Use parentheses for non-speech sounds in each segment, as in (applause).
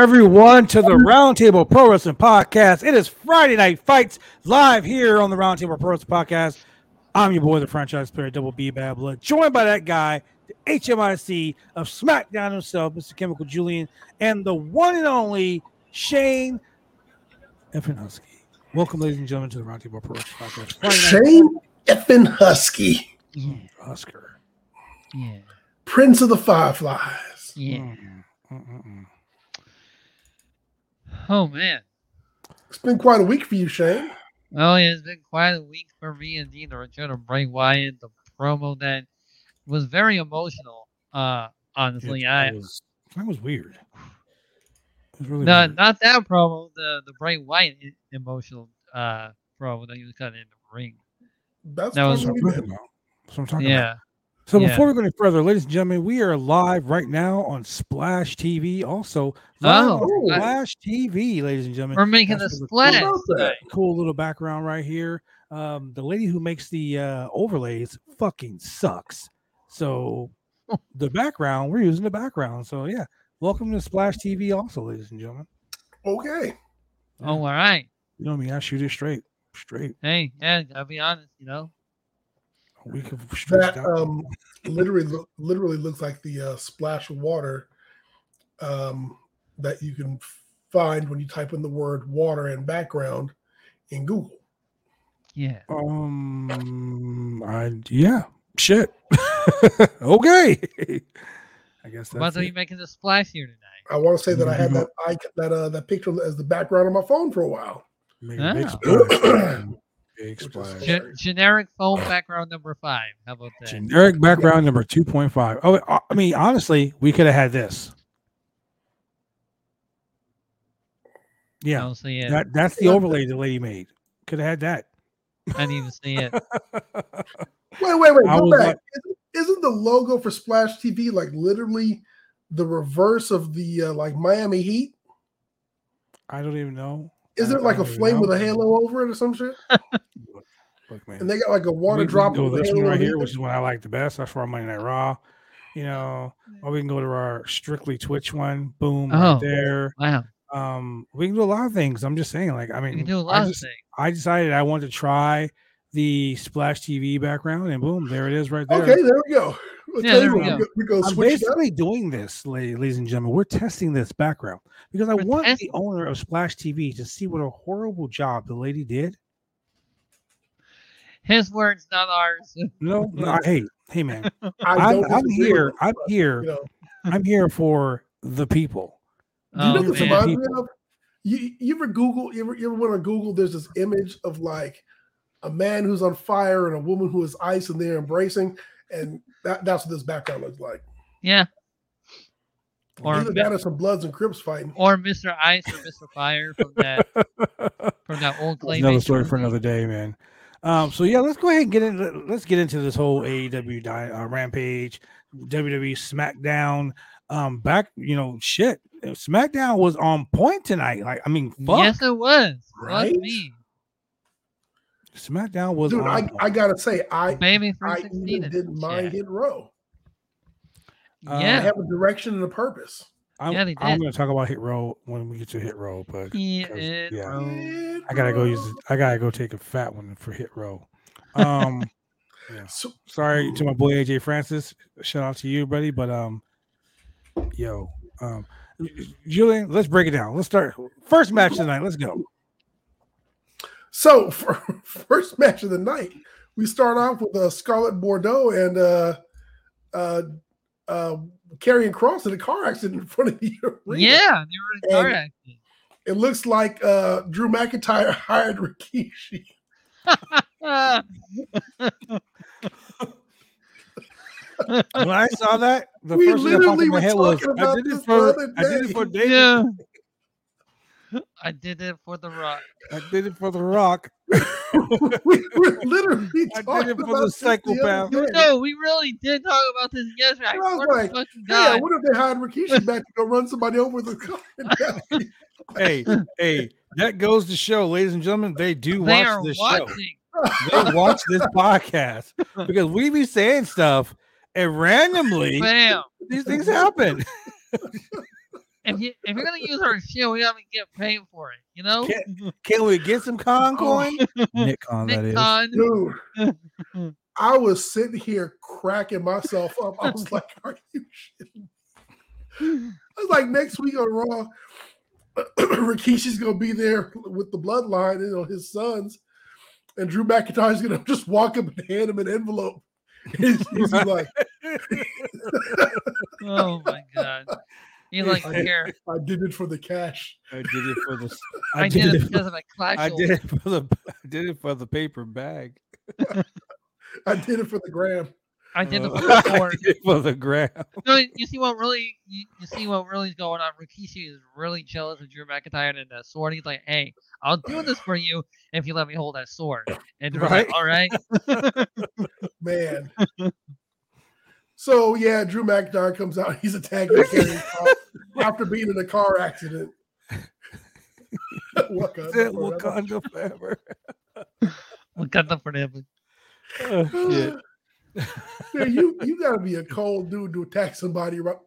everyone to the Roundtable Pro Wrestling Podcast. It is Friday Night Fights live here on the Roundtable Pro Wrestling Podcast. I'm your boy, the franchise player, Double B Bad Blood, joined by that guy, the HMIC of SmackDown himself, Mr. Chemical Julian, and the one and only Shane Effin Husky. Welcome, ladies and gentlemen, to the Roundtable Pro Wrestling Podcast. Shane effing Husky, Mm, Husker. Yeah. Prince of the Fireflies. Yeah. Mm, mm, mm, mm. Oh man. It's been quite a week for you, Shane. Well, it's been quite a week for me indeed. The return of Bray Wyatt, the promo that was very emotional. Uh, honestly, Yeah, I that was, that was weird. Was really no, weird. not that promo. The the Bray Wyatt emotional uh promo that he was cutting in the ring. That's That was- That's totally what I'm talking about. That's what I'm talking about. Yeah. So Yeah. before we go any further, ladies and gentlemen, we are live right now on Splash TV. Also, live Oh, on I- Splash TV, ladies and gentlemen. We're making a That's really splash What about that? tonight. Cool little background right here. Um, the lady who makes the uh, overlays fucking sucks. So (laughs) the background, we're using the background. So yeah, welcome to Splash TV, also, ladies and gentlemen. Okay. Oh, all right. You know me, I shoot it straight, straight. Hey, yeah, I'll be honest, you know. We can stretch That out. um literally loo- literally looks like the uh, splash of water um that you can find when you type in the word water and background in Google. Yeah. Um, I yeah, shit. (laughs) okay, I guess We're about that's to be it. making a splash here tonight. I want to say that I had Mhm. that icon, that uh that picture as the background on my phone for a while. Make a (clears throat) big splash. big Which is splash. hilarious. Ge- generic phone background number five. How about that? Generic background number two point five. Oh, I- I mean, honestly, we could have had this. I Yeah, don't see it. that that's the overlay the lady made. Could have had that. I didn't even see it. (laughs) Wait, wait, wait. I Go back. like- Isn't, isn't the logo for Splash TV like literally the reverse of the uh, like Miami Heat? I don't even know. Is I- it like a don't flame with a halo over it or some shit? (laughs) Look, man. And they got like a water can drop go with a this one right here, which is what I like the best. That's for our Monday Night Raw. You know, or we can go to our strictly Twitch one. Boom, right Oh. there. Wow. Um, we can do a lot of things. I'm just saying, like, I mean, You can do a I lot of just- things. I decided I wanted to try the Splash TV background, and boom, there it is right there. Okay, there we go. I'll Yeah, tell there you we what, go. we go, we go I'm switch up. basically doing this, ladies and gentlemen. We're testing this background because I We're want testing. the owner of Splash TV to see what a horrible job the lady did. His words, not ours. (laughs) No, no, I, hey, hey, man, (laughs) I I'm, I'm here. I'm it, here. You know, I'm here for the people. Do you know Oh, what this man. reminds me of? You, you ever Google? You ever, you ever went on Google? There's this image of like a man who's on fire and a woman who is ice, and they're embracing, and that, that's what this background looks like. Yeah. Or Either that or some Bloods and Crips fighting. or Mr. Ice or Mr. Fire from that (laughs) from that old clay. another story for another day, man. Um, so yeah, let's go ahead and get in. Let's get into this whole AEW di- uh, rampage, WWE SmackDown. Um, back, you know, shit. SmackDown was on point tonight. Like, I mean, fuck. Yes, it was. Right? Fuck me. SmackDown was Dude, I. I gotta say, I Baby I even didn't mind chat. Hit Row. Uh, They Yeah. have a direction and a purpose. I'm, Yeah, I'm going to talk about Hit Row when we get to Hit Row, but Yeah, 'cause, yeah. rolled. I gotta go use. I gotta go take a fat one for Hit Row. Um, (laughs) So, sorry to my boy AJ Francis. Shout out to you, buddy. But um, yo, um, Julian, let's break it down. Let's start first match tonight. Let's go. So (laughs) for first match of the night, we start off with uh, Scarlett Bordeaux and uh, uh, uh, Karrion Kross in a car accident in front of the (laughs) arena. Yeah, they were in a car accident. It looks like uh, Drew McIntyre (laughs) hired Rikishi. When I saw that, the We first thing that popped literally in my were head was, "I did it the for, I did it for David. yeah. (laughs) I did it for the rock. I did it for the (laughs) Rock. (laughs) we were literally I did it for about the this the psychopath. No, we really did talk about this yesterday. I I was like, fucking Hey, I God. wonder if they hired Rikishi back to go run somebody over with a car. hey, hey, that goes to show, ladies and gentlemen, they do they watch are this show. They watch this podcast because we be saying stuff and randomly Bam. these things happen. If you if you're gonna use our show, we gotta get paid for it. You know, Can we get some con oh. coin? (laughs) Nick con, that Nick is. Dude, (laughs) I was sitting here cracking myself up. I was like, "Are you shitting?" I was like, "Next week on Raw, (clears throat) Rikishi's gonna be there with the Bloodline, you know, his sons, and Drew McIntyre's gonna just walk up and hand him an envelope." (laughs) He's, he's like, Oh my god. He's like, I- here, "I did it for the cash." I did it for the. (laughs) I, did it because of a clash. (laughs) I did it for the. I did it for the paper bag. (laughs) I did it for the gram. I did it Uh, for the I did it for the gram. No, you see what really, you, you see what really is going on. Rikishi is really jealous of Drew McIntyre and that sword. He's like, "Hey, I'll do this for you if you let me hold that sword." And Drew's Right. like, "All right." Man. So yeah, Drew McIntyre comes out. He's a tag team (laughs) after being in a car accident. (laughs) Wakanda Said forever. Wakanda forever. We got them for them. Oh, shit. (sighs) Man, you you gotta be a cold dude to attack somebody. Right?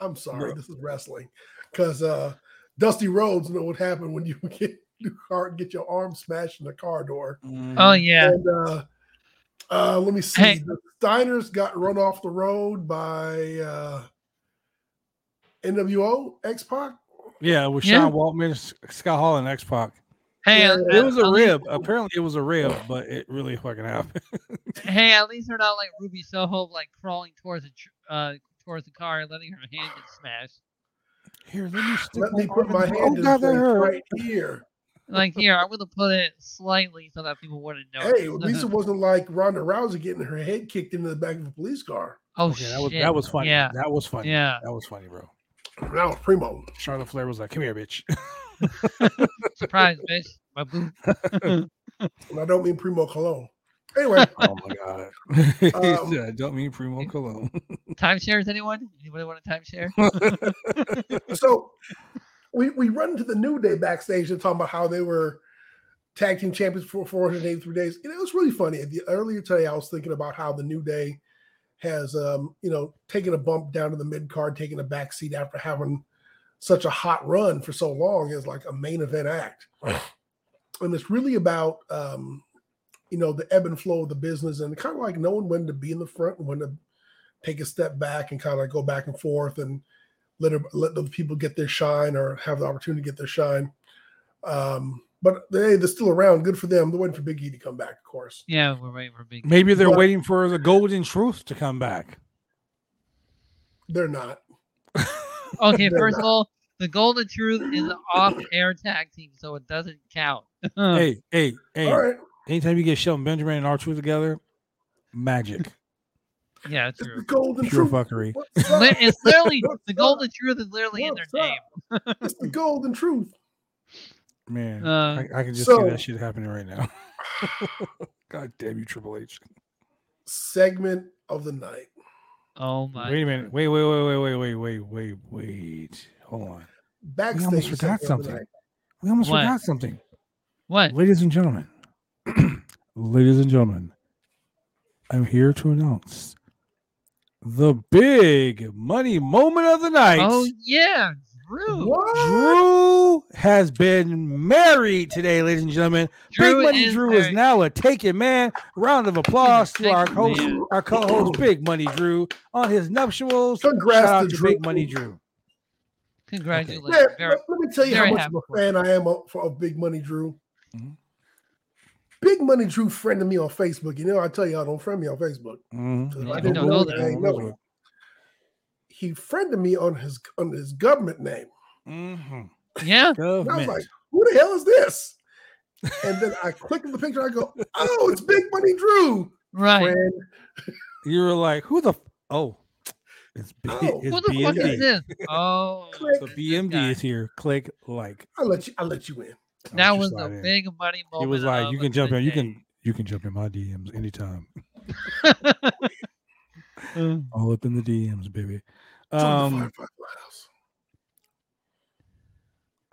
I'm sorry, this is wrestling, because uh, Dusty Rhodes know what happened when you (laughs) get your car get your arm smashed in the car door. Oh yeah. And uh, uh, let me see. Hey. The Steiners got run off the road by uh, NWO X Pac. Yeah, with Yeah. Sean Waltman, Scott Hall, and X Pac. Hey, Yeah, at- It was a at least- rib. Apparently, it was a rib, but it really fucking happened. (laughs) Hey, at least they're not like Ruby Soho, like crawling towards the tr- uh towards the car and letting her hand get smashed. Here, let me stick Let me put my hand Oh in God, that place hurt. right here. Like here, I'm gonna put it slightly so that people wouldn't know. Hey, at least it (laughs) wasn't like Ronda Rousey getting her head kicked into the back of a police car. oh Okay, that was shit. that was funny. Yeah, that was funny. yeah. that was funny, bro. That was primo. Charlotte Flair was like, "Come here, bitch." (laughs) Surprise, bitch. My boo. (laughs) And I don't mean primo cologne. Anyway, oh my god. he Um, said, "Don't mean Primo Cologne." Timeshares, anyone? Anybody want a timeshare? so we we run into the New Day backstage and talking about how they were tag team champions for 483 days. And it was really funny. The, earlier today, I was thinking about how the New Day has, um, you know, taken a bump down to the mid card, taking a back seat after having such a hot run for so long as like a main event act. (sighs) And it's really about, um, you know, the ebb and flow of the business and kind of like knowing when to be in the front and when to take a step back and kind of go back and forth and let her, let the people get their shine or have the opportunity to get their shine. Um, but hey, they're still around. Good for them. They're waiting for Big E to come back, of course. Yeah, we're waiting for big. E. Maybe they're But- waiting for the Golden Truth to come back. They're not. (laughs) Okay, They're first of all, the Golden Truth is an off-air tag team, so it doesn't count. (laughs) hey, hey, hey! All right. Anytime you get Shelton Benjamin and R Truth together, magic, yeah, It's the true. golden pure truth. fucking. What's Li- up? It's literally the? Golden Truth is literally in their up? name. It's the (laughs) golden truth. Man, Uh, I, I can just so- see that shit happening right now. (laughs) God damn you, Triple H! Segment of the night. Oh my. Wait a minute. Wait, wait, wait, wait, wait, wait, wait, wait, wait. Hold on. Backstage. almost forgot segment of the something. We almost What? forgot something. What? Ladies and gentlemen, (clears throat) ladies and gentlemen, I'm here to announce the big money moment of the night. Oh yeah, Drew. What? Drew has been married today, ladies and gentlemen. Drew big Money is Drew is now a taken man. Round of applause to our host, man. our co-host, Big Money Drew, on his nuptials. Congrats Shout out to to Drew. Big Money Drew. Congratulations. Man, Very- let, let me tell you how much happy of a fan I am of, for, of Big Money Drew. Mhm. Big Money Drew friended me on Facebook. You know, I tell you, I don't friend me on Facebook. Mhm. If Yeah, I don't know that. I know it. He friended me on his on his government name. Mhm. yeah. And I was like, who the hell is this? And then I click on the picture. I go, oh, it's Big Money Drew. Right. Friend. you were like, who the? F- oh, it's B. Oh, it's Who the fuck BMD. is this? Oh, Click. The BMD is here. Click like. I let you. I let you in. I'll that let was a in. big money He was like, you can jump the in. You can you can jump in my DMs anytime. (laughs) All up in the DMs, baby. It's on the Um,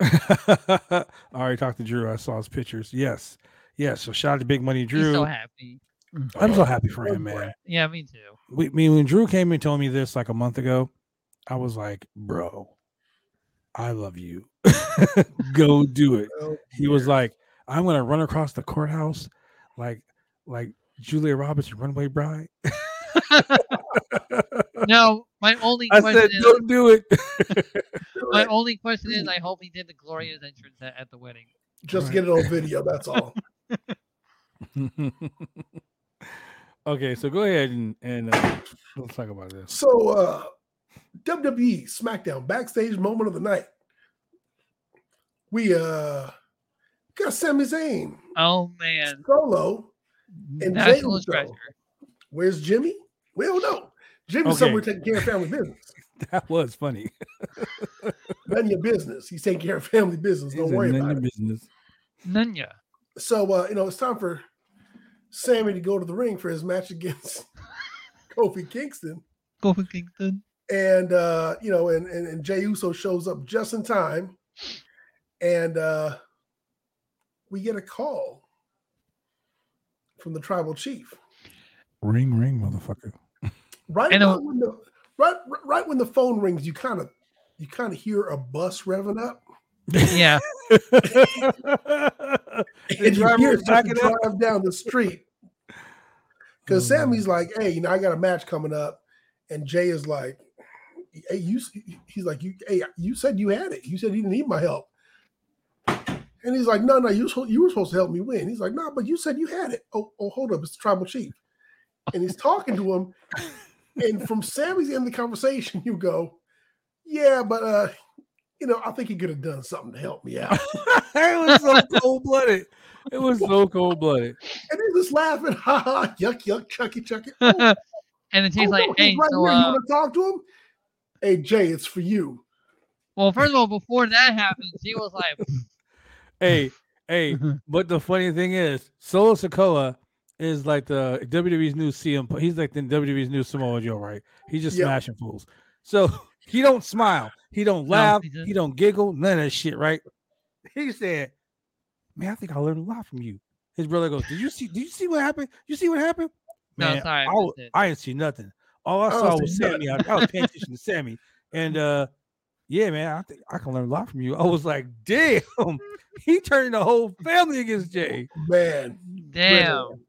(laughs) I already talked to Drew. I saw his pictures. Yes, yes. So shout out to Big Money He's Drew. so happy. I'm so happy for him, man. Yeah, me too. We, me when Drew came and told me this like a month ago, I was like, bro, I love you. (laughs) Go do it. Oh, He was like, I'm gonna run across the courthouse like like Julia Roberts in Runaway Bride. (laughs) No, my only I question said, is don't do it. my only question is I hope he did the glorious entrance at, at the wedding. just Right. get it on video. That's all. (laughs) okay, so go ahead and, and uh, let's talk about this. So, uh, WWE SmackDown backstage moment of the night. We uh got Sami Zayn, Oh man, Solo. And national Jey Uso. Where's Jimmy? We don't know. Jimmy's Okay. somewhere taking care of family business. (laughs) That was funny. (laughs) None of your business. He's taking care of family business. Don't It's worry none about of it. your business. Nunya. So uh, you know, it's time for Sammy to go to the ring for his match against (laughs) Kofi Kingston. Kofi Kingston. And uh, you know, and, and and Jey Uso shows up just in time, and uh, we get a call from the tribal chief Ring, ring, motherfucker. right I know- when the right right when the phone rings. You kind of you kind of hear a bus revving up, Yeah. (laughs) The and you driver hear was it start to backing up. drive down the street. Because Oh, Sammy's like, "Hey, you know, I got a match coming up," and Jay is like, "Hey, you," he's like, "You, hey, you said you had it. You said you didn't need my help." And he's like, "No, no, you, you were supposed to help me win." He's like, "No, but you said you had it." Oh, oh, hold up, it's the tribal chief, and he's talking to him. And from Sammy's end of the conversation, you go, "Yeah, but uh, you know, I think he could have done something to help me out." (laughs) it was so cold blooded. It was so cold blooded. And he's just laughing, (laughs) ha ha, yuck, yuck, chucky, chucky. (laughs) Oh, and then Jay's oh, like, no, he's hey, right so here. you uh, want to talk to him? Hey, Jay, it's for you. well, first of all, before that happens, he was like, (laughs) Hey, hey, (laughs) but the funny thing is, Solo Sikoa is like the WWE's new CM. He's like the WWE's new Samoa Joe, right? He's just Yeah. smashing fools. So (laughs) he don't smile, he don't No, laugh, he he don't giggle, none of that shit, right? He said, "Man, I think I learned a lot from you." His brother goes, "Did you see? Did you see what happened? You see what happened?" No, Man, sorry, I I, w- missed it. I didn't see nothing. All I I saw was Sammy. I, I was paying (laughs) attention to Sammy, and uh, yeah, man, I think I can learn a lot from you. I was like, damn, (laughs) he turned the whole family against Jay. Man. Damn.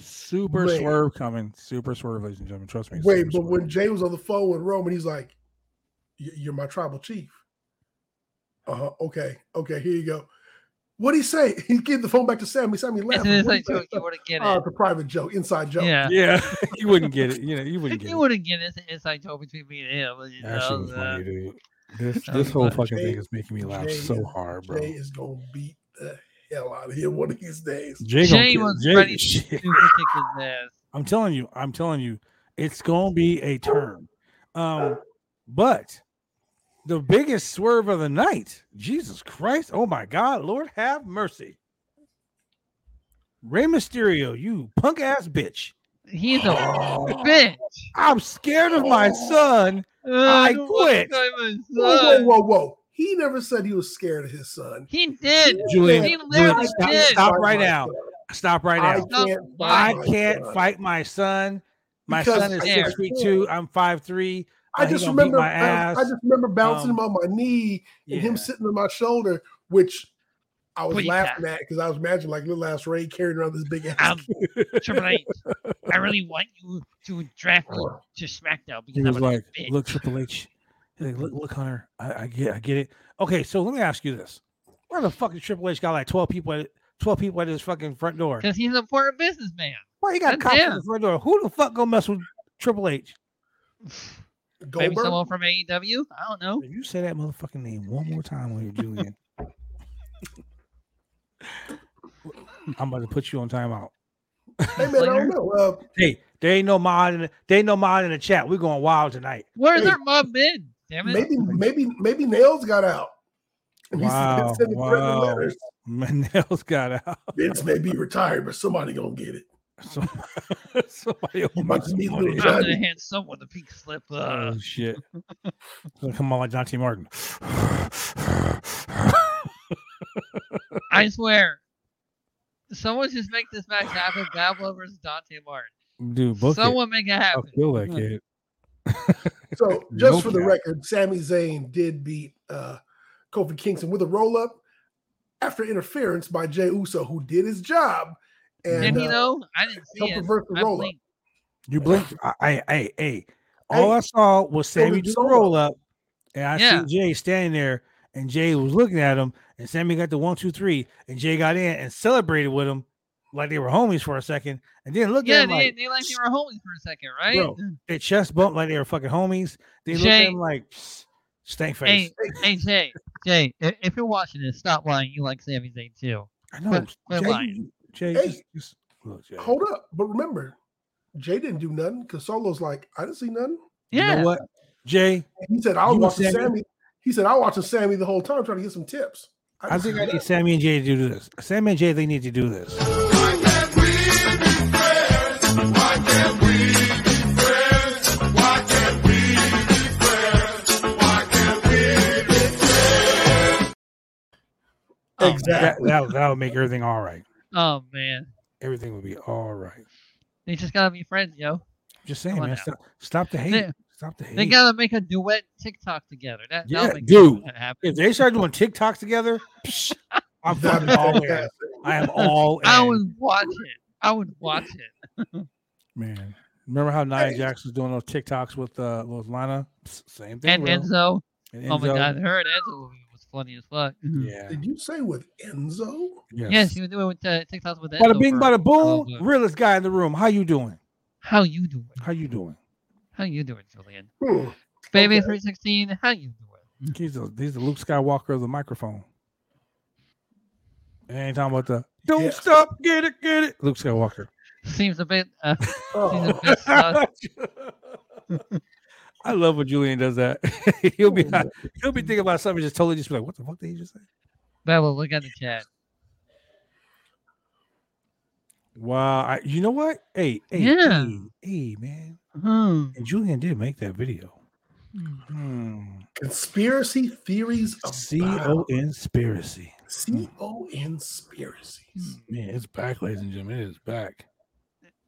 Super Wait. swerve coming. Super swerve, ladies and gentlemen. Trust me. Wait, super but when. Jay was on the phone with Roman, he's like, You're my tribal chief. Uh huh. Okay. Okay. Here you go. What'd he say? (laughs) He gave the phone back to Sammy. Sammy (laughs) It's an What'd he inside say? joke. You wouldn't get Oh, it. it's a private joke, inside joke. Yeah. yeah, (laughs) you wouldn't get it. You know, you wouldn't get You it. wouldn't get it. It's an inside joke between me and him. You That shit was uh, funny, dude. This this whole funny. fucking thing is making me laugh Jay so hard, bro. Jay is gonna beat the hell out of him one of these days. Jay, Jay was Jay- ready to shit. kick his ass. I'm telling you, I'm telling you, it's gonna be a turn. Um, but the biggest swerve of the night, Jesus Christ, oh my God, Lord have mercy. Rey Mysterio, you punk ass bitch. He's a Oh. bitch. I'm scared of my oh. son. Oh, I quit. wanna die, my Whoa, whoa, whoa, whoa! He never said he was scared of his son. He did. Julian, He Julian, literally stop, did. stop right now. Stop right now. No, can't. I can't son. fight my son. My Because son is I six feet two. I'm five three. I just remember. my I, ass. I just remember bouncing Um, him on my knee and him sitting on my shoulder, which I was What you laughing at because I was imagining like little ass Rey carrying around this big ass. Um, Triple H, (laughs) I really want you to draft me to SmackDown He because was I'm like, bitch. "Look, Triple H, like, look, look, Hunter, I, I get, I get it." Okay, so let me ask you this: Where the fuck is Triple H got like twelve people, at, twelve people at his fucking front door? Because he's an important businessman. Why he got God cops at damn. the front door? Who the fuck gonna mess with Triple H? (sighs) (laughs) Maybe Goldberg. someone from AEW. I don't know. If you say that motherfucking name one more time when you're Julian, (laughs) I'm about to put you on timeout. Hey man, I don't know. Uh, Hey, there ain't no mod in the, there ain't no mod in the chat. We're going wild tonight. Where's Hey. our mob been? Damn it. maybe, maybe, maybe Nails got out. And Wow, sending threatening wow. letters. (laughs) Manel's got out. Vince may be retired, but somebody gonna get it. So, (laughs) somebody owe You me about to some meet money. I'm gonna hand someone the pink slip. Uh, Oh (laughs) shit! Gonna come on like John T. Martin. I swear. Someone just make this match happen. Bablo versus Dante Martin. Dude, book Someone make it it. I'll happen. kill that kid. So, (laughs) just No for the record, Sami Zayn did beat uh, Kofi Kingston with a roll up after interference by Jey Uso, who did his job. And Did he uh, though? I didn't see helped it. reverse the I roll-up. You blinked. I, I, hey, hey. All Hey, I saw was Sammy do the roll up, and I Yeah. see Jay standing there, and Jay was looking at him, and Sammy got the one, two, three, and Jay got in and celebrated with him like they were homies for a second, and then look Yeah, at him they, like they like they were homies for a second, right? Bro, they chest bumped like they were fucking homies. They looked at Jay- him like "Psst, stank face. Hey, hey, Jay, Jay, if you're watching this, stop lying. You like Sami Zayn too. I know, quit- quit Jay. lying. You- Jay, Hey, just, just look, Jay. hold up. But remember, Jay didn't do nothing because Solo's like, I didn't see nothing. You Yeah, know what, Jay? He said, I was watching Sammy- Sammy. He said, I was watching Sammy the whole time trying to get some tips. I didn't think I need. Sammy and Jay to do this. Sammy and Jay, they need to do this. That, Exactly. that, that would make everything all right. Oh man, Everything would be all right. they just gotta be friends, yo. Just saying, man. Stop, stop the hate. They- stop the hate. They gotta make a duet TikTok together. That Yeah, dude. if they start doing TikToks together, psh, I'm (laughs) all in. I am all in. I would watch it. I would watch it. (laughs) Man, remember how Nia Hey. Jax was doing those TikToks with uh with Lana? Same thing. And. Enzo. And Oh my god, her and Enzo funny as fuck. Yeah. Did you say with Enzo? Yes. Yes, he was doing with uh, TikToks with Enzo. Bada bing, for- bada boom. Realest guy in the room. How you doing? How you doing? How you doing? How you doing, Julian? Baby Okay. three sixteen. How you doing? He's the he's the Luke Skywalker of the microphone. Ain't talking about the don't Yeah. stop, get it, get it. Luke Skywalker. Seems a bit. Uh, (laughs) seems Oh, a bit sus. (laughs) (laughs) I love when Julian does that. (laughs) he'll be (laughs) he'll be thinking about something, just totally just be like, "What the fuck did he just say?" Bella, look at the chat. Wow, I, you know what? Hey, hey, Yeah. hey, hey, man. Hmm. And Julian did make that video. Hmm. conspiracy theories C about O N conspiracy. C O N conspiracies. Man, it's back, ladies and gentlemen. It is back.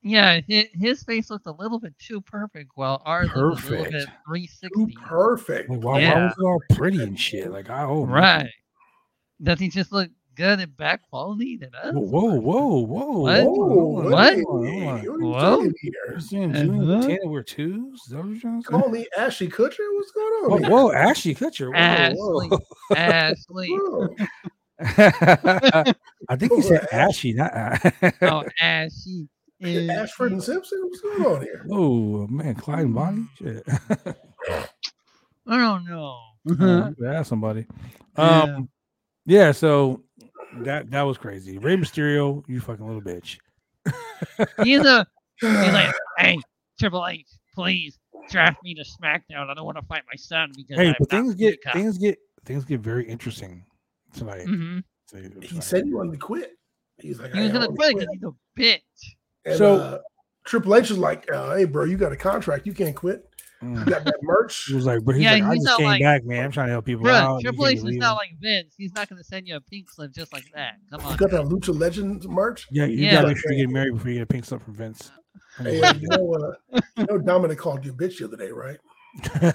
Yeah, his, his face looked a little bit too perfect, while ours looked a little Perfect. bit Too 360. perfect. Like, why, why was it all pretty and shit? Like, I oh man. Right. Does he just look good in back quality than us? Whoa, whoa, whoa, whoa! What? hold on, What? Hey, what are you Whoa. talking? You're saying Julian Uh-huh. and Tana were twos? Is that what you're trying to say? Call me Ashley Kutcher? What's going on? Oh, here? whoa, Ashley Kutcher. Ashley. Whoa, Ashley. Whoa. whoa. I think he Oh, said Ash- Ashy, not Oh, (laughs) Ashley. Is- Ashford and Simpson? What's going on here? Oh man, Clyde and Bonnie. Shit. I don't know. Uh, you ask somebody. Yeah. Um, yeah. So that that was crazy. Rey Mysterio, you fucking little bitch. (laughs) he's a he's like, hey, Triple H, please draft me to SmackDown. I don't want to fight my son because Hey, but things get Peacock." things get things get very interesting tonight. Mhm. So, He said he wanted to quit. He's like, He was gonna wanna quit because he's a bitch. And, So- uh, Triple H is like, uh, "Hey, bro, you got a contract. You can't quit. You Mm. got that merch." He was like, but he's Yeah, like, I just came like- back, man. I'm trying to help people Bro, out. Triple H is not like Vince. He's not gonna send you a pink slip just like that. Come on. You got that Lucha Legends merch. Yeah, you Yeah. gotta make sure you get married before you get a pink slip from Vince. Hey, you know, uh, you know, Dominik called you a bitch the other day, right?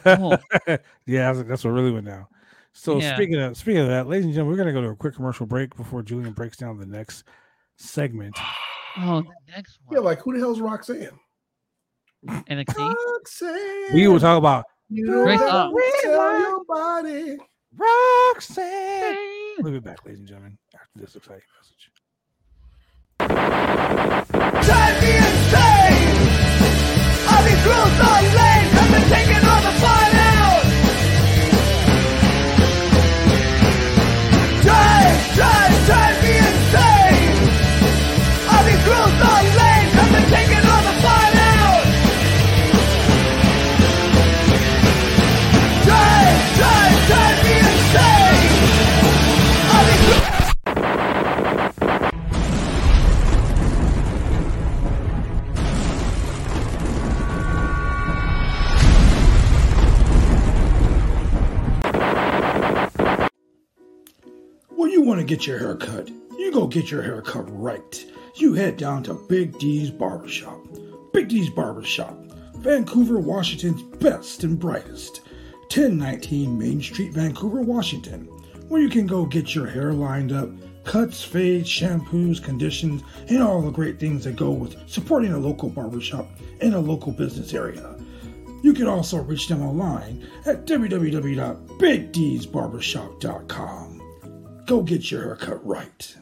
Oh. (laughs) yeah, that's, that's what really went down. So Yeah. speaking of speaking of that, ladies and gentlemen, we're gonna go to a quick commercial break before Julian breaks down the next segment. Oh, the next one. Yeah, like who the hell's Roxanne? NXT. Roxanne. We will talk about You don't Great gotta song. tell your body. Roxanne. We'll be back, ladies and gentlemen, after this exciting message. Drive me insane. I'll be cruel so late. I've been taking When you want to get your hair cut, you go get your hair cut right. You head down to Big D's Barbershop. Big D's Barbershop, Vancouver, Washington's best and brightest. 1019 Main Street, Vancouver, Washington. where you can go get your hair lined up, cuts, fades, shampoos, conditions, and all the great things that go with supporting a local barbershop in a local business area. You can also reach them online at www.bigdsbarbershop.com. Go get your haircut right.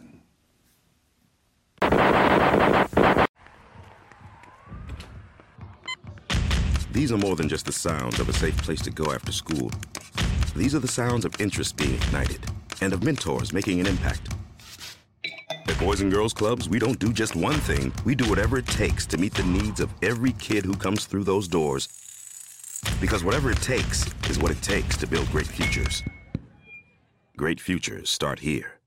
These are more than just the sounds of a safe place to go after school. These are the sounds of interest being ignited and of mentors making an impact. At Boys and Girls Clubs, we don't do just one thing, we do whatever it takes to meet the needs of every kid who comes through those doors. Because whatever it takes is what it takes to build great futures. Great futures start here.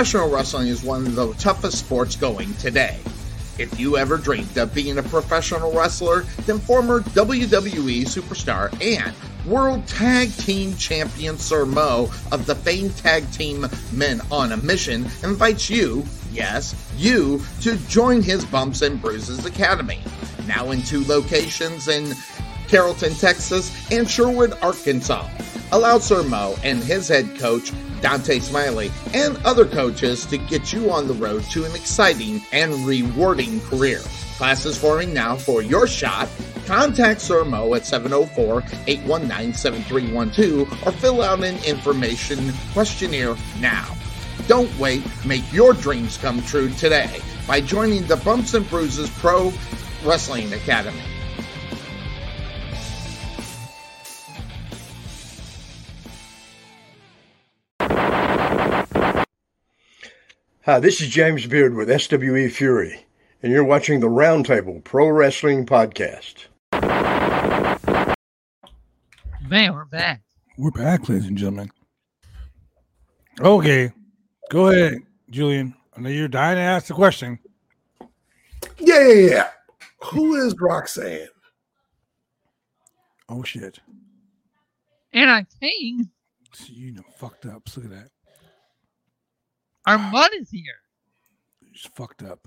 Professional wrestling is one of the toughest sports going today. If you ever dreamed of being a professional wrestler, then former WWE superstar and World Tag Team Champion Sir Mo of the famed tag team Men on a Mission invites you, yes, you, to join his Bumps and Bruises Academy. Now in two locations in Carrollton, Texas, and Sherwood, Arkansas. Allow Sir Mo and his head coach, Dante Smiley, and other coaches to get you on the road to an exciting and rewarding career. Classes forming now for your shot. Contact Sir Mo at 704-819-7312 or fill out an information questionnaire now. Don't wait, make your dreams come true today by joining the Bumps and Bruises Pro Wrestling Academy. Hi, this is James Beard with SWE Fury, and you're watching the Roundtable Pro Wrestling Podcast. Man, we're back. We're back, ladies and gentlemen. Okay, go ahead, Julian. I know you're dying to ask the question. Yeah, yeah, yeah. Who is Roxanne? Oh shit, And I think you know fucked up. Look at that. Our mud is here. It's fucked up.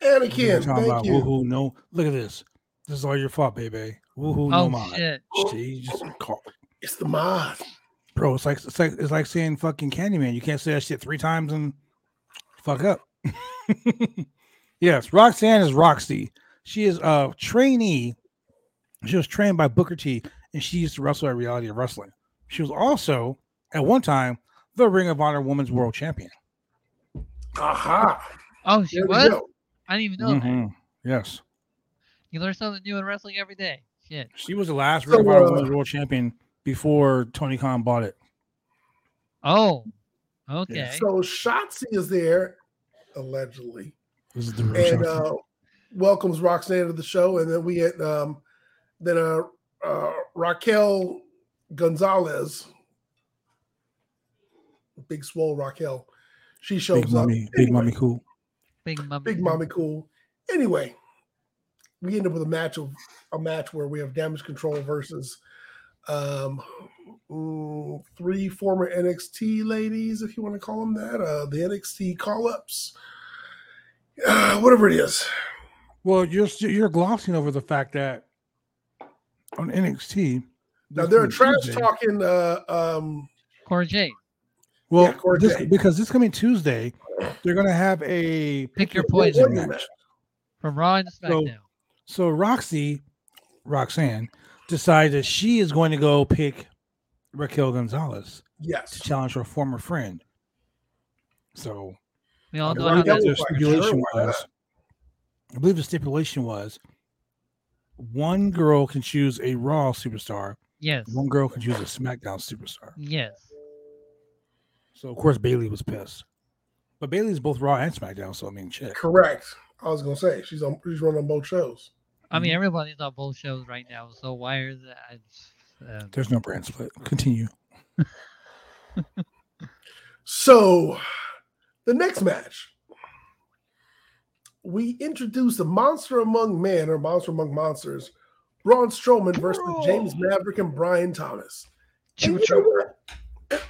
You're Anakin, talking about thank you. woohoo. No, look at this. This is all your fault, baby. Woohoo, no Oh mod. shit. See, just call, It's the mod. bro. It's like it's like it's like saying fucking Candyman. You can't say that shit three times and fuck up. (laughs) yes, Roxanne is Roxy. She is a trainee. She was trained by Booker T, and she used to wrestle at Reality of Wrestling. She was also at one time the Ring of Honor Women's World Champion. Aha. Oh, she There was? I didn't even know that. Mhm. Yes, You learn something new in wrestling every day. Shit. she was the last So, Ring of Honor uh, Women's World Champion before Tony Khan bought it. Oh. Okay. So Shotzi is there, allegedly, This is the and uh, welcomes Roxanne to the show. And then we had um, then uh, uh, Raquel Gonzalez, Big Swole Raquel. She shows Big up. mommy, big mommy, cool. Big mummy. Big mommy cool. Anyway, we end up with a match of a match where we have damage control versus um mm, three former NXT ladies, if you want to call them that, uh the NXT call ups. Uh, (sighs) whatever it is. Well, you're you're glossing over the fact that on NXT, Now this they're coming trash talking uh um Cora Jade. Well, Yeah, Cora this, Jade. because this coming Tuesday, they're gonna have a Pick your poison match. match. from Raw and SmackDown. So Roxy, Roxanne, decides that she is going to go pick Raquel Gonzalez Yes, to challenge her former friend. So we all I know how that the stipulation sure, why was. I believe the stipulation was one girl can choose a Raw superstar, Yes. one girl can choose a SmackDown superstar. Yes. So of course Bayley was pissed, but Bayley's both Raw and SmackDown. So I mean, shit. Correct. I was gonna say she's on she's running on both shows. I mean, Mhm. everybody's on both shows right now, so why are that? Uh, There's no brand split. Continue. (laughs) So, the next match, we introduced a monster among men or monster among monsters, Braun Strowman versus James Maverick and Brian Thomas. And, you know what?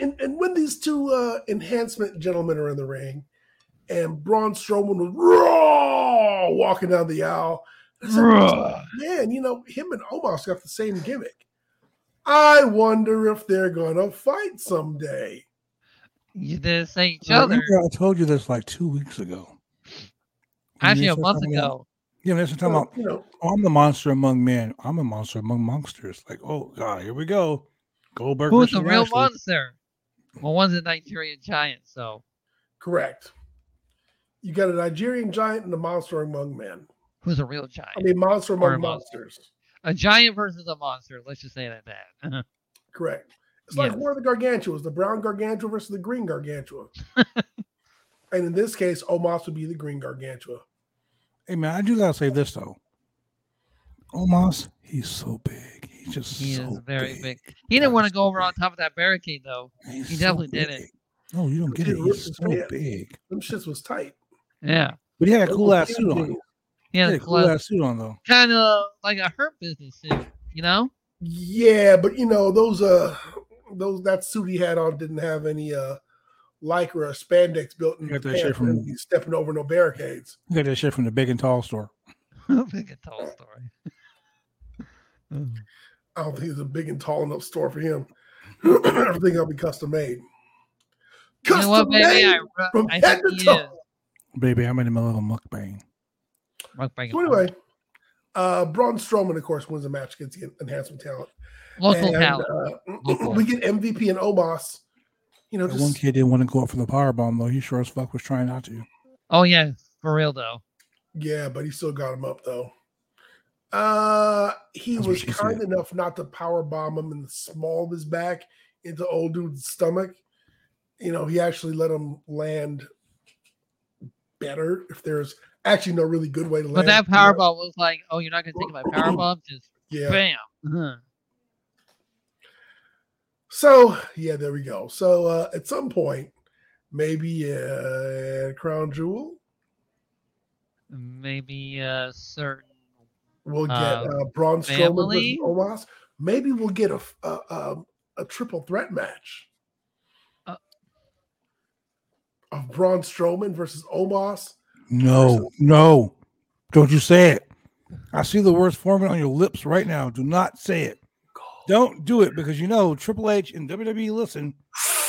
And, and when these two uh, enhancement gentlemen are in the ring, and Braun Strowman was raw walking down the aisle, said, man, you know, him and Omos got the same gimmick. I wonder if they're gonna fight someday. you didn't say each I other. remember I told you this like two weeks ago. When Actually, a month something about- ago. Yeah, that's what I'm Well, talking you know. Oh, I'm the monster among men. I'm a monster among monsters. Like, oh god, here we go. Goldberg Who's the real Lashley. monster? Well, one's a Nigerian giant, so correct. You got a Nigerian giant and a monster among men. who's a real giant? I mean, monster among a monster. monsters. A giant versus a monster. Let's just say that. that. (laughs) Correct. It's like Yes. where are the gargantuas? The brown gargantua versus the green gargantua. (laughs) and in this case, Omos would be the green gargantua. Hey man, I do gotta say this though. Omos, he's so big. He's just he so is very big. He didn't want to go over on top of that barricade though. He's He so definitely did it. big. No, you don't get it. He's so pants. big. Them shits was tight. Yeah. But he had a cool ass suit on. Those He He had had a cool ass suit on though. kind of like a hurt business suit, you know? Yeah, but you know those uh those that suit he had on didn't have any uh lycra or spandex built in You got that shit pants for him to from- be stepping over no barricades. You got that shit from the big and tall store. (laughs) Big and tall story. (laughs) I don't think it's a big and tall enough store for him. (clears throat) Everything will be custom made. you know what, Custom baby? made I, from I head think to toe. Baby, I'm in the middle of a mukbang. Mukbang So anyway, uh, Braun Strowman, of course, wins the match against the enhancement talent. local And, talent. uh, Local. (clears throat) we get MVP and Omos. You know, That one kid didn't want to go up for the power bomb though. He sure as fuck was trying not to. Oh yeah, for real though. yeah, but he still got him up though. Uh, he That's was kind said. enough not to power bomb him in the small of his back into old dude's stomach. You know, he actually let him land better. If there's actually no really good way to land, But that power bomb was like, oh, you're not gonna take my power (clears throat) bomb? Just yeah. bam. Uh-huh. So yeah, there we go. So uh, at some point, maybe uh, Crown Jewel, Maybe a certain we'll get Uh, uh, Braun Strowman versus family? Omos. Maybe we'll get a um, a triple threat match Uh. of Braun Strowman versus Omos. No, no. Don't you say it. I see the words forming on your lips right now. Do not say it. Don't do it because you know Triple H and WWE listen.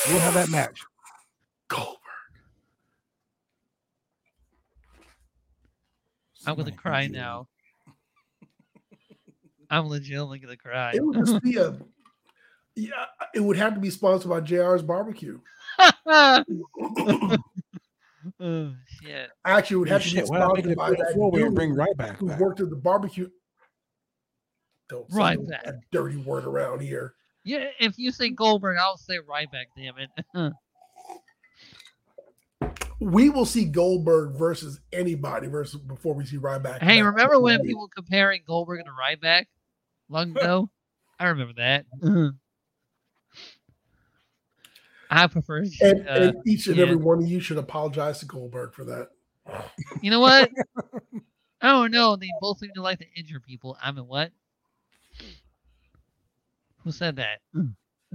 We'll have that match. Goldberg. I'm gonna cry now. I'm legitimately gonna cry. It would just be a. Yeah, it would have to be sponsored by JR's Barbecue. (laughs) oh shit. Actually, it would Oh, have to be shit, why not make it sponsored a by that four-way and dude bring right back who back? worked at the barbecue. Don't say Right that back. dirty word around here. Yeah, if you say Goldberg, I'll say Ryback, damn it. (laughs) We will see Goldberg versus anybody versus before we see Ryback. hey, remember when people comparing Goldberg and Ryback long (laughs) ago? I remember that. I prefer And, uh, and each and yeah. every one of you should apologize to Goldberg for that. You know what? (laughs) I don't know. They both seem to like to injure people. I mean, what? Who said that?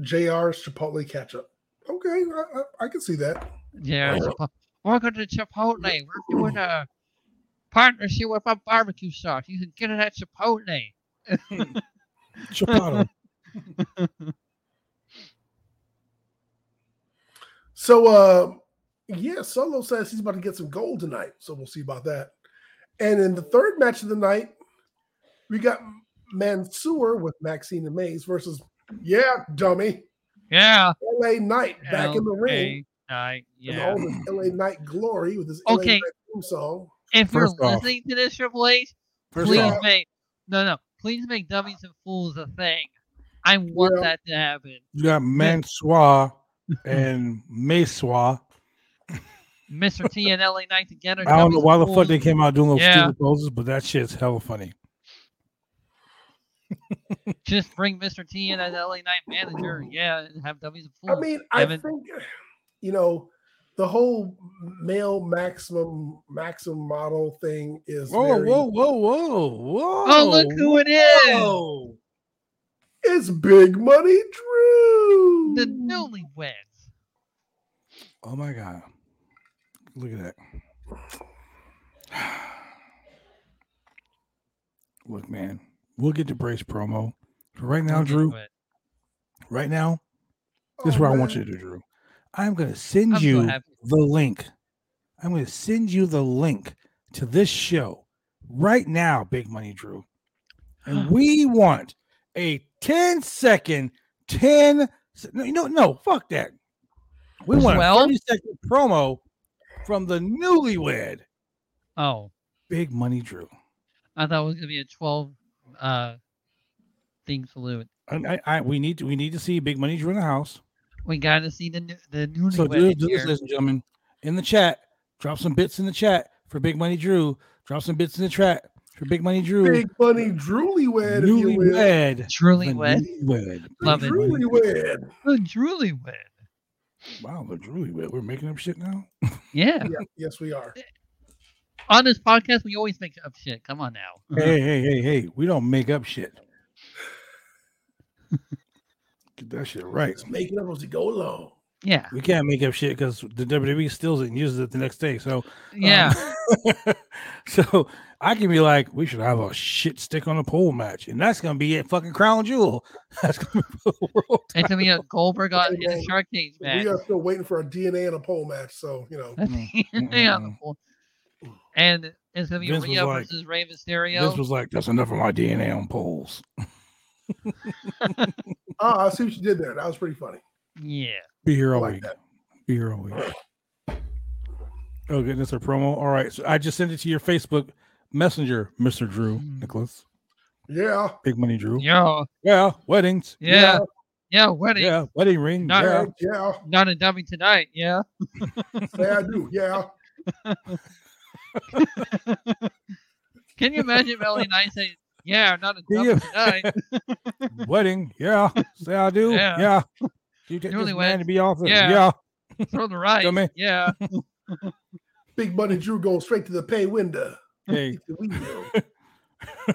JR's Chipotle ketchup. Okay, I, I, I can see that. Yeah. Chipo- Welcome to Chipotle. We're doing a partnership with a barbecue sauce. You can get it at Chipotle. Chipotle. (laughs) So, uh, yeah, Solo says he's about to get some gold tonight. So we'll see about that. And in the third match of the night, we got Mansoor with Maxxine and Mace versus, yeah, dummy, Yeah. LA Knight back in the ring. Night. And Yeah. all this LA Knight glory with his Okay. LA Knight theme song. If you're First off- listening to this, Triple H, please off, make no, no. Please make dummies and fools a thing. I want Yeah. that to happen. you got Mansoir (laughs) and Messoir. Mr. T and LA Knight together. I don't know why and the fuck they came out doing those Yeah. stupid poses, but that shit's hella funny. (laughs) Just bring Mr. T in as LA Knight manager, yeah, and have W's a fool. I mean, I Evan. think you know the whole male maximum maximum model thing is Whoa, very, whoa, whoa, whoa, oh, whoa! oh, look who it is! Whoa. It's Big Money Drew. The newlyweds. Oh my god! Look at that. (sighs) Look, man, we'll get to Bray's promo. But right now, Drew, right now, this oh, is Oh, what I want you to do, Drew. I'm going to send I'm you happy. the link. I'm going to send you the link to this show right now, Big Money Drew. And (gasps) we want a 10 second, 10 no, no, no, fuck that. We want a 30 second promo from the newlywed Oh, Big Money Drew. I thought it was gonna be a twelve uh thing salute. I, I, I, we need to, we need to see Big Money Drew in the house. We got to see the new, the newlywed So do, in do this, ladies and gentlemen, in the chat. Drop some bits in the chat for Big Money Drew. Drop some bits in the chat for Big Money Drew. Big Money Drewlywed, if you will. Newlywed. Truly The wed. newlywed. Love it. Drewlywed. The truly wed. Wow, the newlywed. We're making up shit now. Yeah. Yeah, yes, we are. On this podcast, we always make up shit. Come on now. hey, hey, hey, hey. We don't make up shit. Get that shit right. Let's make it up as we go along. Yeah. We can't make up shit because the WWE steals it and uses it the next day. So Yeah. Um, (laughs) so I can be like, we should have a shit stick on a pole match, and that's gonna be it. Fucking crown jewel. (laughs) That's gonna be for the (laughs) world. it's gonna be a Goldberg on in a Shark Cage match. We are still waiting for a DNA and a pole match. So you know, yeah. And it's gonna be Vince was Rhea like- versus Rey Mysterio. This was like, that's enough of my DNA on poles. Ah, I see what you did there. That was pretty funny. yeah. Be here all like week. that. Be here all week. Oh, goodness, a promo. All right, so I just sent it to your Facebook Messenger, Mister Drew Mm. Nicholas, Yeah, Big Money Drew. Yeah. Yeah, weddings. Yeah. Yeah. Wedding. yeah, wedding ring. Not- yeah, yeah. Not a dummy tonight. Yeah. Say I do. Yeah. (laughs) Can you imagine Melanie Knight saying, "Yeah, not a Can dummy you- tonight"? (laughs) wedding. Yeah, say I do. Yeah. Yeah. Do you take this Newlyweds. man to be off it? Yeah. Yeah. Throw the right. Come in. Yeah. (laughs) Big Money Drew goes straight to the pay window. Hey, The window.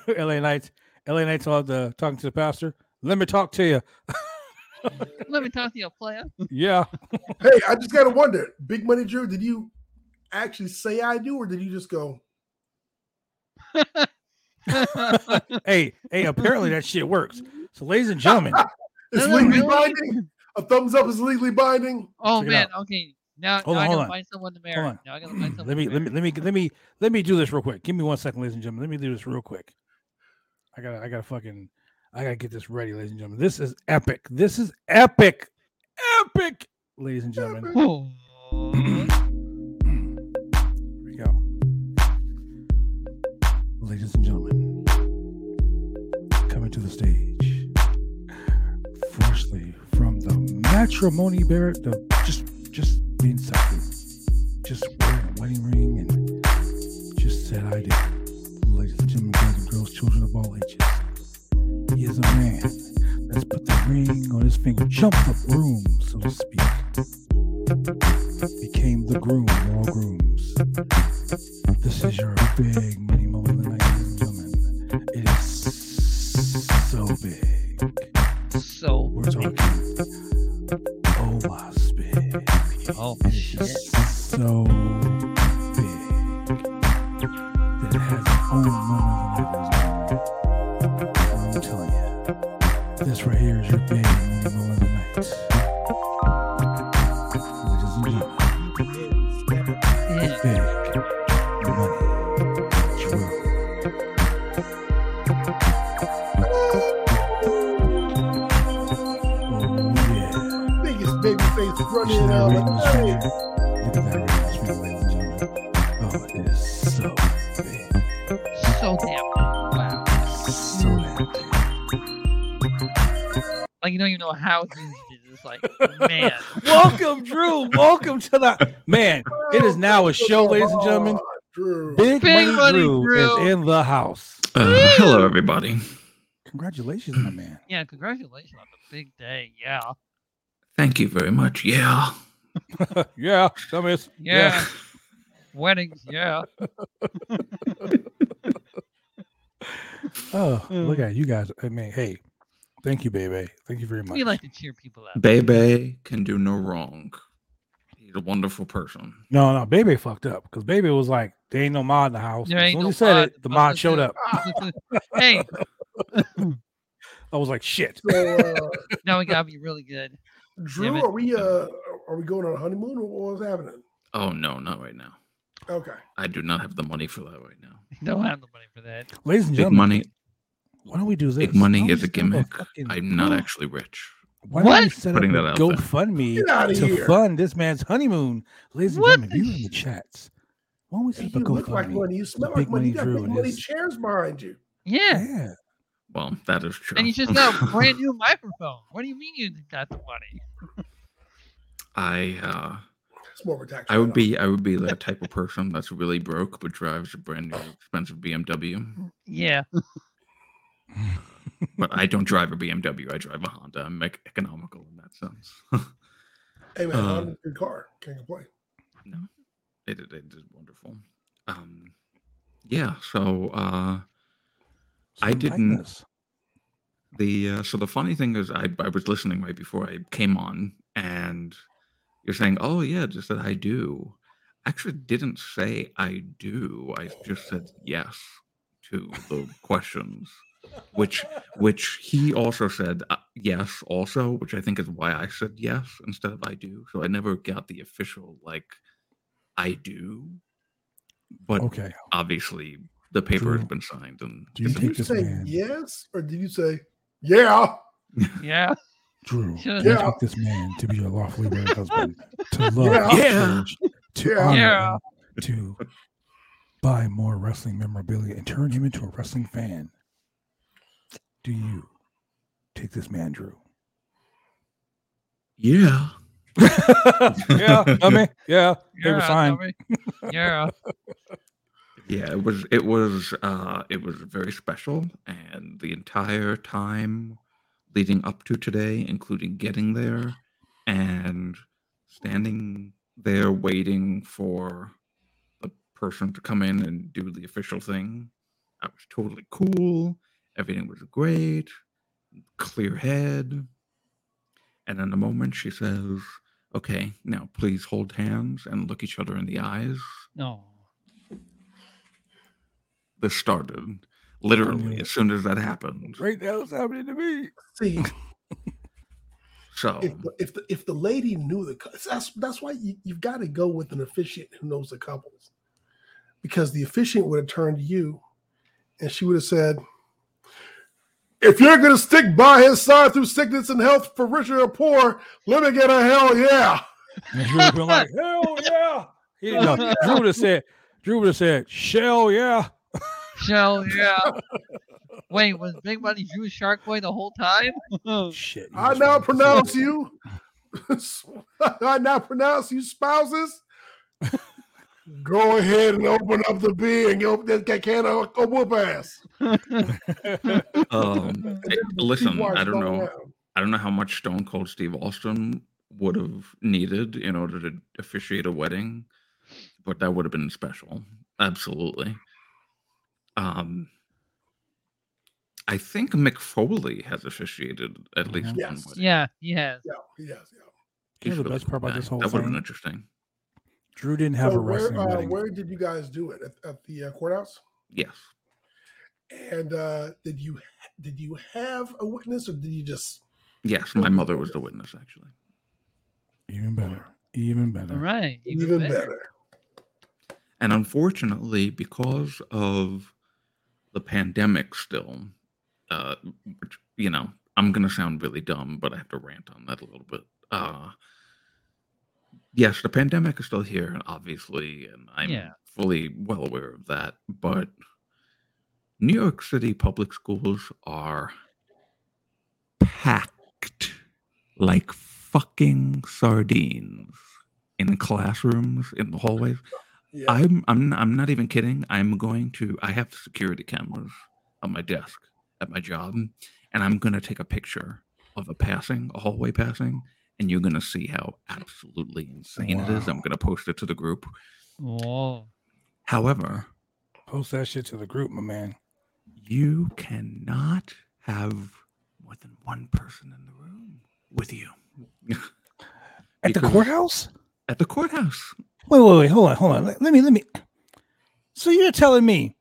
(laughs) LA Knights. LA Knights all the talking to the pastor. Let me talk to you. Let me talk to you, player. Yeah. hey, I just gotta wonder, Big Money Drew, did you actually say I do, or did you just go? (laughs) hey, hey, apparently that shit works. So, ladies and gentlemen, (laughs) It's No, no, legally really? binding. A thumbs up is legally binding. oh Check man. Okay. Now, Hold now on, I hold gotta on. find someone to marry. hold marry. on. Now I gotta find someone. let me let me let me let me let me do this real quick. Give me one second, ladies and gentlemen. Let me do this real quick. I gotta I gotta fucking I gotta get this ready, ladies and gentlemen. This is epic. This is epic, epic, ladies and gentlemen. Oh. Here we go. Ladies and gentlemen, coming to the stage, freshly from the matrimony bear, the just just being sexy, just wearing a wedding ring and just said I do. Ladies and gentlemen, boys and girls, children of all ages, he is a man that's put the ring on his finger, jumped the broom, so to speak became the groom all grooms. This is your big this Like you don't know how to use. It's like, man. (laughs) Welcome, Drew. Welcome to the (laughs) man. It is now a show, ladies and gentlemen. Drew. Big, Big Money, Money Drew, Drew. is in the house. Uh, hello, everybody. Congratulations, my man. Yeah, congratulations on the big day. Yeah. Thank you very much. Yeah. (laughs) yeah, dumbass. Yeah. Weddings. Yeah. Oh, look at you guys. I mean, hey, thank you, baby. Thank you very much. We like to cheer people up. Bebe can do no wrong. He's a wonderful person. No, no, Baby fucked up because Baby was like, "There ain't no mod in the house." There as ain't soon as no he said mod. it, the mod showed up. (laughs) hey, I was like, "Shit." So, uh, (laughs) now we gotta be really good. Drew, are we uh are we going on a honeymoon or what's happening? Oh no, not right now. Okay. I do not have the money for that right now. (laughs) Don't have the money for that. Ladies and Big gentlemen, money. Why don't we do this? Big money don't is a gimmick. fucking- I'm not actually rich. Why don't we What? set Putting up that a out there. GoFundMe to here. fund this man's honeymoon? Ladies and gentlemen, you're in the chats, why don't we set You up a look like GoFundMe? money. You smell like Big money. You got Drew big money chairs behind you. Yeah. Yeah. Well, that is true. And you just (laughs) got a brand new microphone. What do you mean you got the money? I uh It's more of tax. I would write-off. be I would be that type of person that's really broke but drives a brand new expensive BMW. Yeah. (laughs) But I don't drive a BMW. I drive a Honda. I'm ec- economical in that sense. (laughs) Hey man, Honda's a good car. Can't complain. no, it, it, it is wonderful. Um, yeah. So uh, I didn't- tightness. the uh, so the funny thing is I I was listening right before I came on, and you're saying, "Oh yeah, just that I do." I actually didn't say I do. I just said yes to the questions, which which he also said uh, yes also, which I think is why I said yes instead of I do. So I never got the official like I do, but Okay. obviously the paper has been signed and do you it's- Did you this say man- yes or did you say yeah? Yeah. Drew, (laughs) Sure. you Yeah. take this man to be your lawfully wedded husband, to (laughs) love, Yeah. to to Yeah. honor, Yeah. to buy more wrestling memorabilia and turn him into a wrestling fan. Do you take this man, Drew? yeah. (laughs) yeah, I mean, yeah, they were Yeah, fine. dummy. Yeah. (laughs) Yeah, it was it was uh it was very special and the entire time leading up to today, including getting there and standing there waiting for the person to come in and do the official thing. I was totally cool. Everything was great. Clear head. And in a moment she says, Okay, now please hold hands and look each other in the eyes No. this started literally as soon as that happened. Right now, it's happening to me. See, (laughs) So if the, if the if the lady knew the cou- that's that's why you, you've got to go with an officiant who knows the couples, because the officiant would have turned to you, and she would have said, "If you're going to stick by his side through sickness and health, for richer or poor, let me get a hell yeah." (laughs) And Drew would have been like, hell yeah. He didn't know. (laughs) Drew would have said, Drew would have said, shell yeah. Shell, (laughs) yeah. Wait, was Big Money Drew Shark Boy the whole time? Shit. I now pronounce you. I now pronounce you spouses. Go ahead and open up the beer and go that can of go whoop ass. (laughs) um, And then the listen, I don't know. around. I don't know how much Stone Cold Steve Austin would have needed in order to officiate a wedding, but that would have been special. Absolutely. Um, I think Mick Foley has officiated at least one Yes. wedding. yeah, he has. Yeah, he does. Yeah. You know He's the best part about this whole that would have been interesting. Drew didn't have So a wrestling where, uh, wedding. where did you guys do it at, at the uh, courthouse? Yes. And uh, did you did you have a witness or did you just? Yes, my mother was the witness actually. Even better. Even better. All right. Even better. And unfortunately, because of the pandemic still, uh, which, you know, I'm going to sound really dumb, but I have to rant on that a little bit. Uh, yes, the pandemic is still here, obviously, and I'm Yeah. fully well aware of that. But New York City public schools are packed like fucking sardines in classrooms, in the hallways. Yeah. I'm I'm I'm not even kidding. I'm going to I have security cameras on my desk at my job, and I'm gonna take a picture of a passing, a hallway passing, and you're gonna see how mm-hmm. absolutely insane it is. I'm gonna post it to the group. Oh, However, Post that shit to the group, my man. you cannot have more than one person in the room with you. At the courthouse? At the courthouse. Wait, wait, wait, hold on, hold on. Let, let me, let me. So you're telling me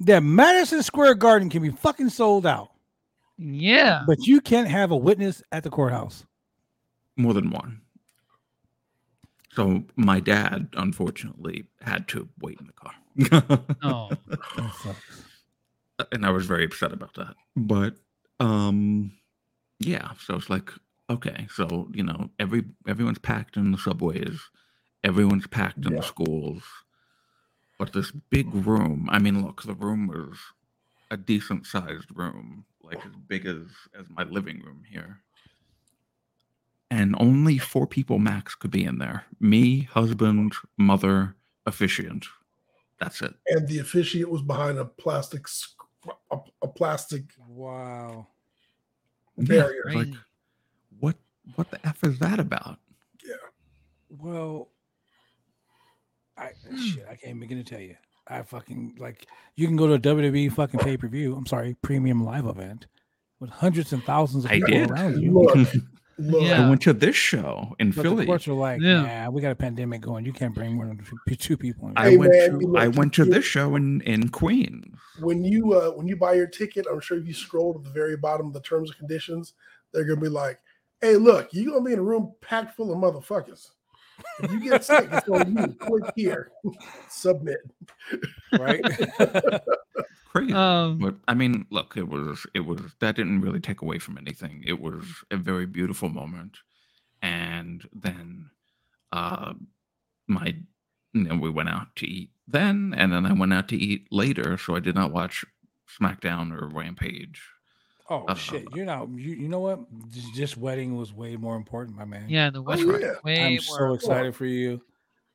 that Madison Square Garden can be fucking sold out, yeah. but you can't have a witness at the courthouse? More than one. So my dad, unfortunately, had to wait in the car. Oh, (laughs) and I was very upset about that. But um yeah, so it's like okay, so you know, every everyone's packed in the subways, everyone's packed in Yeah. the schools. But this big room, I mean, look, the room was a decent sized room, like as big as as my living room here. And only four people max could be in there. Me, husband, mother, officiant. That's it. And the officiant was behind a plastic a, a plastic Wow. Barrier. it's like, what what the f is that about? Yeah. Well, I Hmm. shit, I can't begin to tell you. I fucking like you can go to a WWE fucking pay per view. I'm sorry, premium live event with hundreds and thousands of I people did. around you. Look, look. Yeah. I went to this show in But the Philly. courts are like, Yeah. nah, we got a pandemic going. You can't bring more than two- two people. In. I Hey, went man, to you I went to this show in in Queens. when you uh when you buy your ticket, I'm sure if you scroll to the very bottom of the terms and conditions, they're gonna be like, "Hey, look, you're gonna be in a room packed full of motherfuckers. If you get sick, it's on you. Click here, (laughs) submit." right? (laughs) (laughs) Crazy. um, but I mean, look, it was it was that didn't really take away from anything. It was a very beautiful moment. And then uh my you know, we went out to eat then and then I went out to eat later, so I did not watch SmackDown or Rampage. oh Uh, shit, you're not. You, you know what? This, this wedding was way more important, my man. yeah, the Oh, yeah. way I'm more. so excited for you.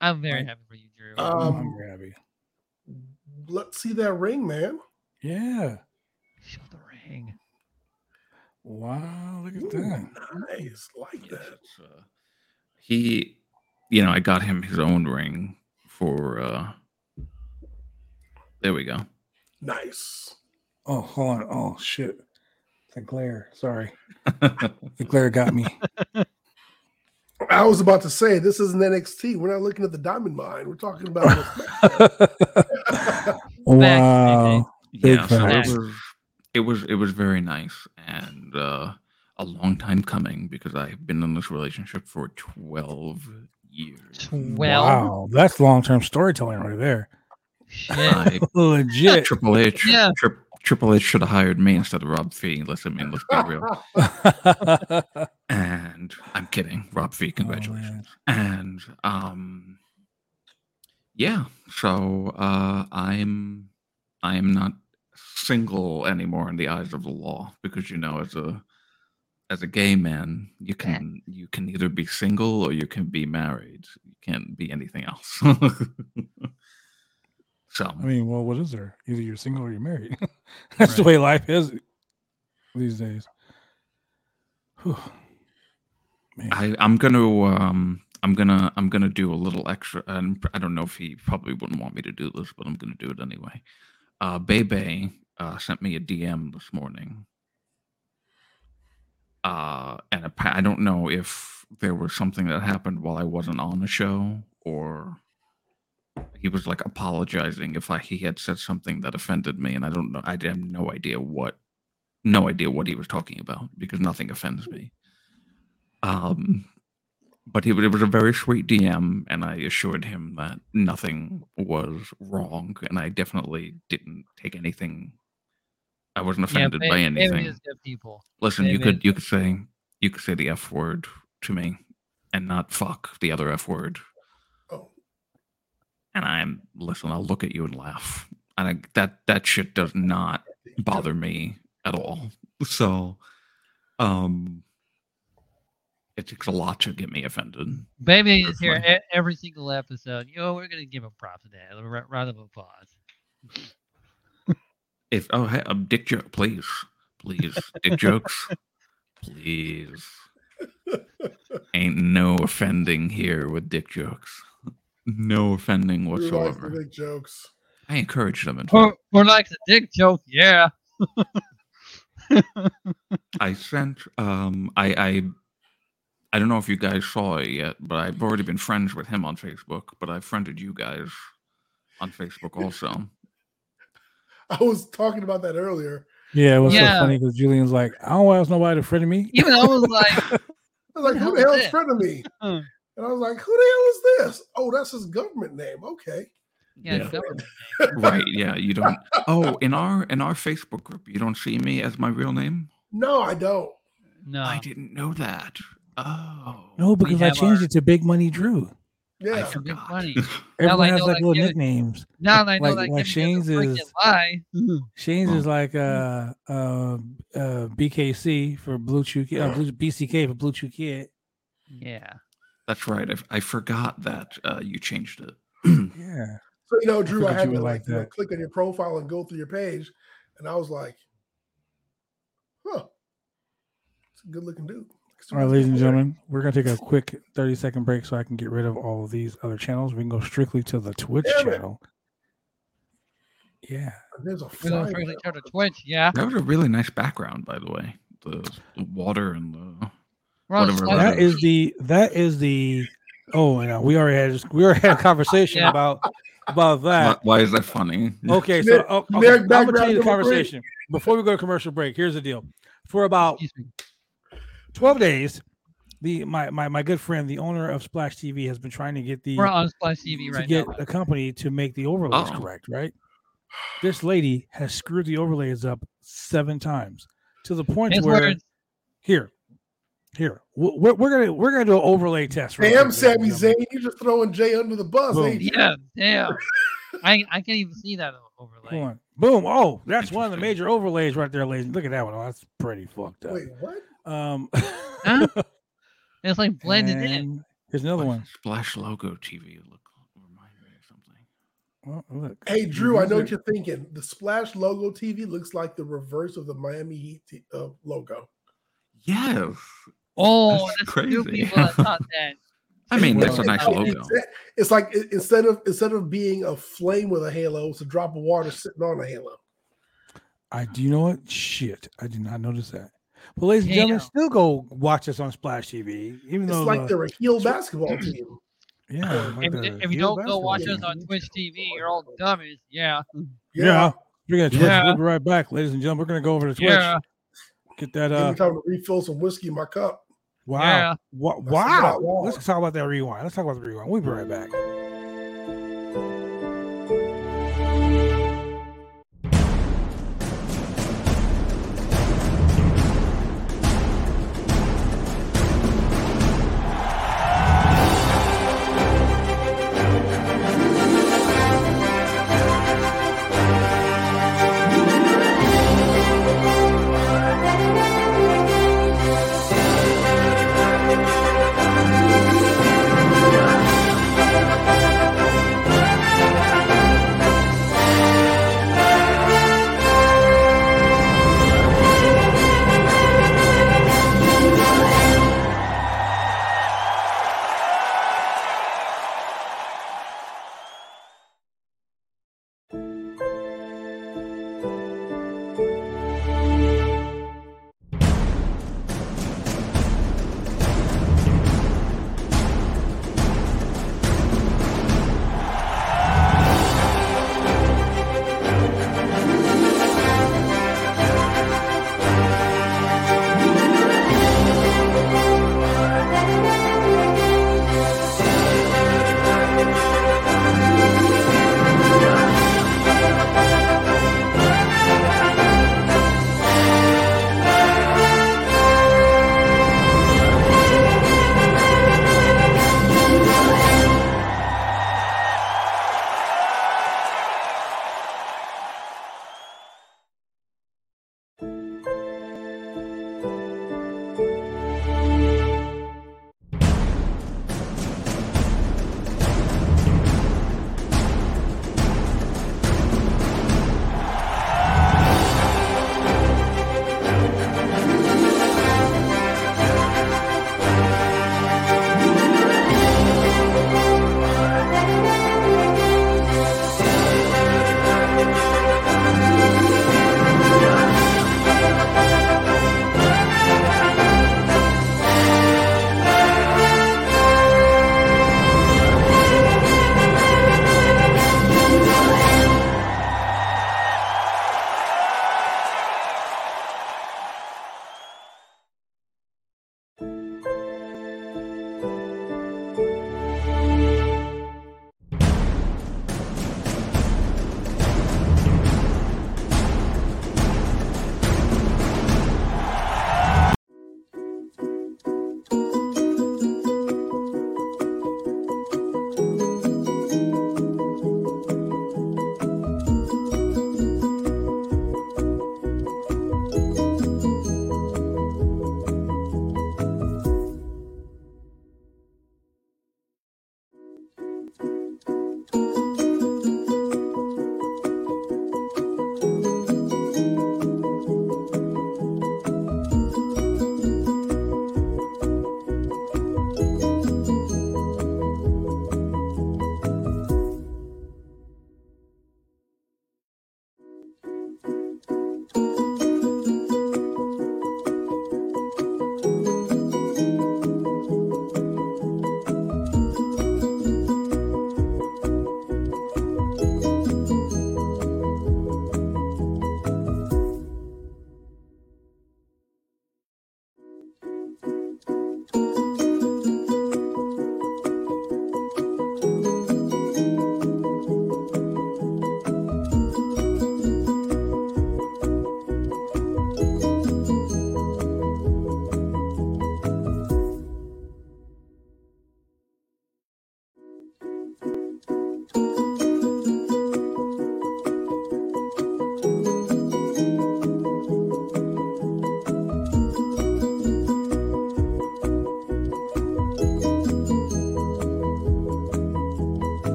I'm very happy for you, Drew. Um, I'm very happy. Let's see that ring, man. Yeah. Show the ring. Wow. Look at Ooh, that. nice, like Yes, that. uh, he, you know, I got him his own ring for. uh There we go. Nice. Oh, hold on. Oh shit. The glare. Sorry. (laughs) The glare got me. (laughs) I was about to say this isn't NXT. We're not looking at the diamond mine. We're talking about what's (laughs) wow. Big yeah, so it was, it was it was very nice and uh a long time coming because I've been in this relationship for twelve years. Well, wow. That's long term storytelling right there. shit. I, (laughs) Legit. Triple H, Yeah. Tri- Triple H should have hired me instead of Rob Fee. Let's I mean, let's be real. (laughs) and I'm kidding, Rob Fee. Congratulations. and um, yeah. So uh, I'm I am not single anymore in the eyes of the law because you know, as a as a gay man, you can you can either be single or you can be married. You can't be anything else. (laughs) so I mean, well, what is there? Either you're single or you're married. (laughs) That's the way life is these days. Whew. Man. I, I'm gonna um I'm gonna I'm gonna do a little extra and I don't know if he probably wouldn't want me to do this, but I'm gonna do it anyway. Uh Bebe uh sent me a DM this morning. Uh and appa- I don't know if there was something that happened while I wasn't on the show or he was like apologizing if I he had said something that offended me and I don't know I have no idea what no idea what he was talking about because nothing offends me. Um, but he, it was a very sweet DM, and I assured him that nothing was wrong, and I definitely didn't take anything. I wasn't Yeah, offended ba- by baby anything. is good people. Listen, you baby could is you could say you could say the f word to me, and not fuck the other f word, oh, and I'm listen. I'll look at you and laugh, and I, that that shit does not bother me at all. So, um, it takes a lot to get me offended. Baby is That's here fine. e- every single episode. You know, we're gonna give him props today. A ra- round of applause. If oh hey, um, dick joke, please, Please, dick jokes. Please. Ain't no offending here with dick jokes. No offending Drew likes the whatsoever. big jokes. I encourage them. In fact. For, for like the dick joke, yeah. (laughs) I sent um I I I don't know if you guys saw it yet, but I've already been friends with him on Facebook, but I've friended you guys on Facebook (laughs) also. I was talking about that earlier. Yeah, it was Yeah. so funny because Julian's like, I don't ask nobody to friend me. Even I was like, (laughs) I was like, Who who the the hell is hell's friend of me? (laughs) Hmm. And I was like, who the hell is this? Oh, that's his government name. Okay. yeah, Yeah. government. right, yeah, you don't Oh, in our in our Facebook group, you don't see me as my real name? No, I don't. No. I didn't know that. Oh. No, because I changed our- it to Big Money Drew. I Yeah. Big forgot. money. (laughs) Everyone I has know like little given- nicknames. Now that I know Like- that like is Shane's is- lie. Shane's Oh. is like uh uh uh BKC for Blue Chew Kid, uh, Blue, BCK for Blue Chew Kid. Yeah. That's right. I, I forgot that uh, you changed it. (clears throat) (clears throat) Yeah. So you know, Drew, I, figured had to would like, like you know, click on your profile and go through your page, and I was like, "Huh, it's a good looking dude." All right, ladies and gentlemen, we're gonna take a quick 30 second break so I can get rid of all of these other channels. We can go strictly to the Twitch Damn it. channel. Yeah. There's a We're gonna strictly turn to Twitch. Yeah. That was a really nice background, by the way. The, the water and the We're Whatever that That is the that is the oh yeah, we already had we already had a conversation Yeah. about about that. why, why is that funny? Okay, so oh, okay, I'm gonna background tell you the number three. conversation before we go to commercial break. Here's the deal: for about Excuse me. 12 days, the my my my good friend, the owner of Splash TV, has been trying to get the We're on Splash TV to right get now. a company to make the overlays Oh. correct, right? This lady has screwed the overlays up seven times to the point His where words. here, here we're, we're- we're gonna we're gonna do an overlay test. real Damn, Sami ladies and Zayn, you're just throwing Jey under the bus, Boom. ain't you? Yeah. Damn. (laughs) I I can't even see that Hold overlay. on. Boom! Oh, that's one of the major overlays right there, ladies. Look at that one. Oh, that's pretty fucked up. Wait, what? Um, (laughs) Huh? It's like blended in. Here's another one. Splash logo TV look remind me of something. Well, look. Hey, Drew, I know what you're thinking. The Splash logo TV looks like the reverse of the Miami Heat t- uh, logo. Yes. Oh, That's that's new crazy. people (laughs) that. I mean, that's a Well, nice logo. It's, it's like instead of instead of being a flame with a halo, it's a drop of water sitting on a halo. I do you know what? Shit, I did not notice that. Well, ladies and gentlemen, still go watch us on Splash TV, even though It's though like the- they're a heel basketball team. yeah, like If, if you don't go watch us on. Twitch TV, you're all dummies. Yeah. yeah, we're gonna Twitch. Yeah. We'll be right back, ladies and gentlemen. We're gonna go over to Twitch. Yeah. Get that. Give Uh, me time to refill some whiskey in my cup. wow, Yeah. Wa- wow. Let's talk about that rewind. Let's talk about the rewind. We'll be right back.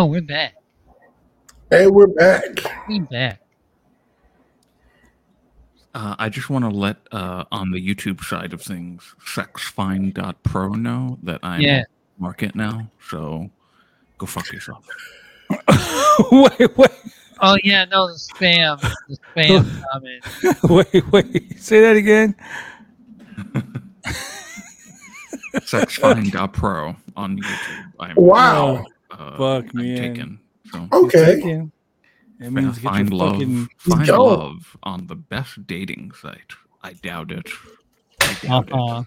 Oh, we're back. Hey, we're back. We back. Uh, I just want to let uh, on the YouTube side of things, sexfine.pro know that I'm Yeah. market now. So go fuck yourself. (laughs) wait, wait, Oh yeah, no, the spam, the spam (laughs) comment. wait, wait. Say that again. (laughs) Sexfine.pro on YouTube. I'm, Wow. Uh, Fuck, I'm man. taken. So Okay. Taken. That uh, means get find your love, fucking. find Go. love on the best dating site. I doubt it. I doubt Uh-huh. it.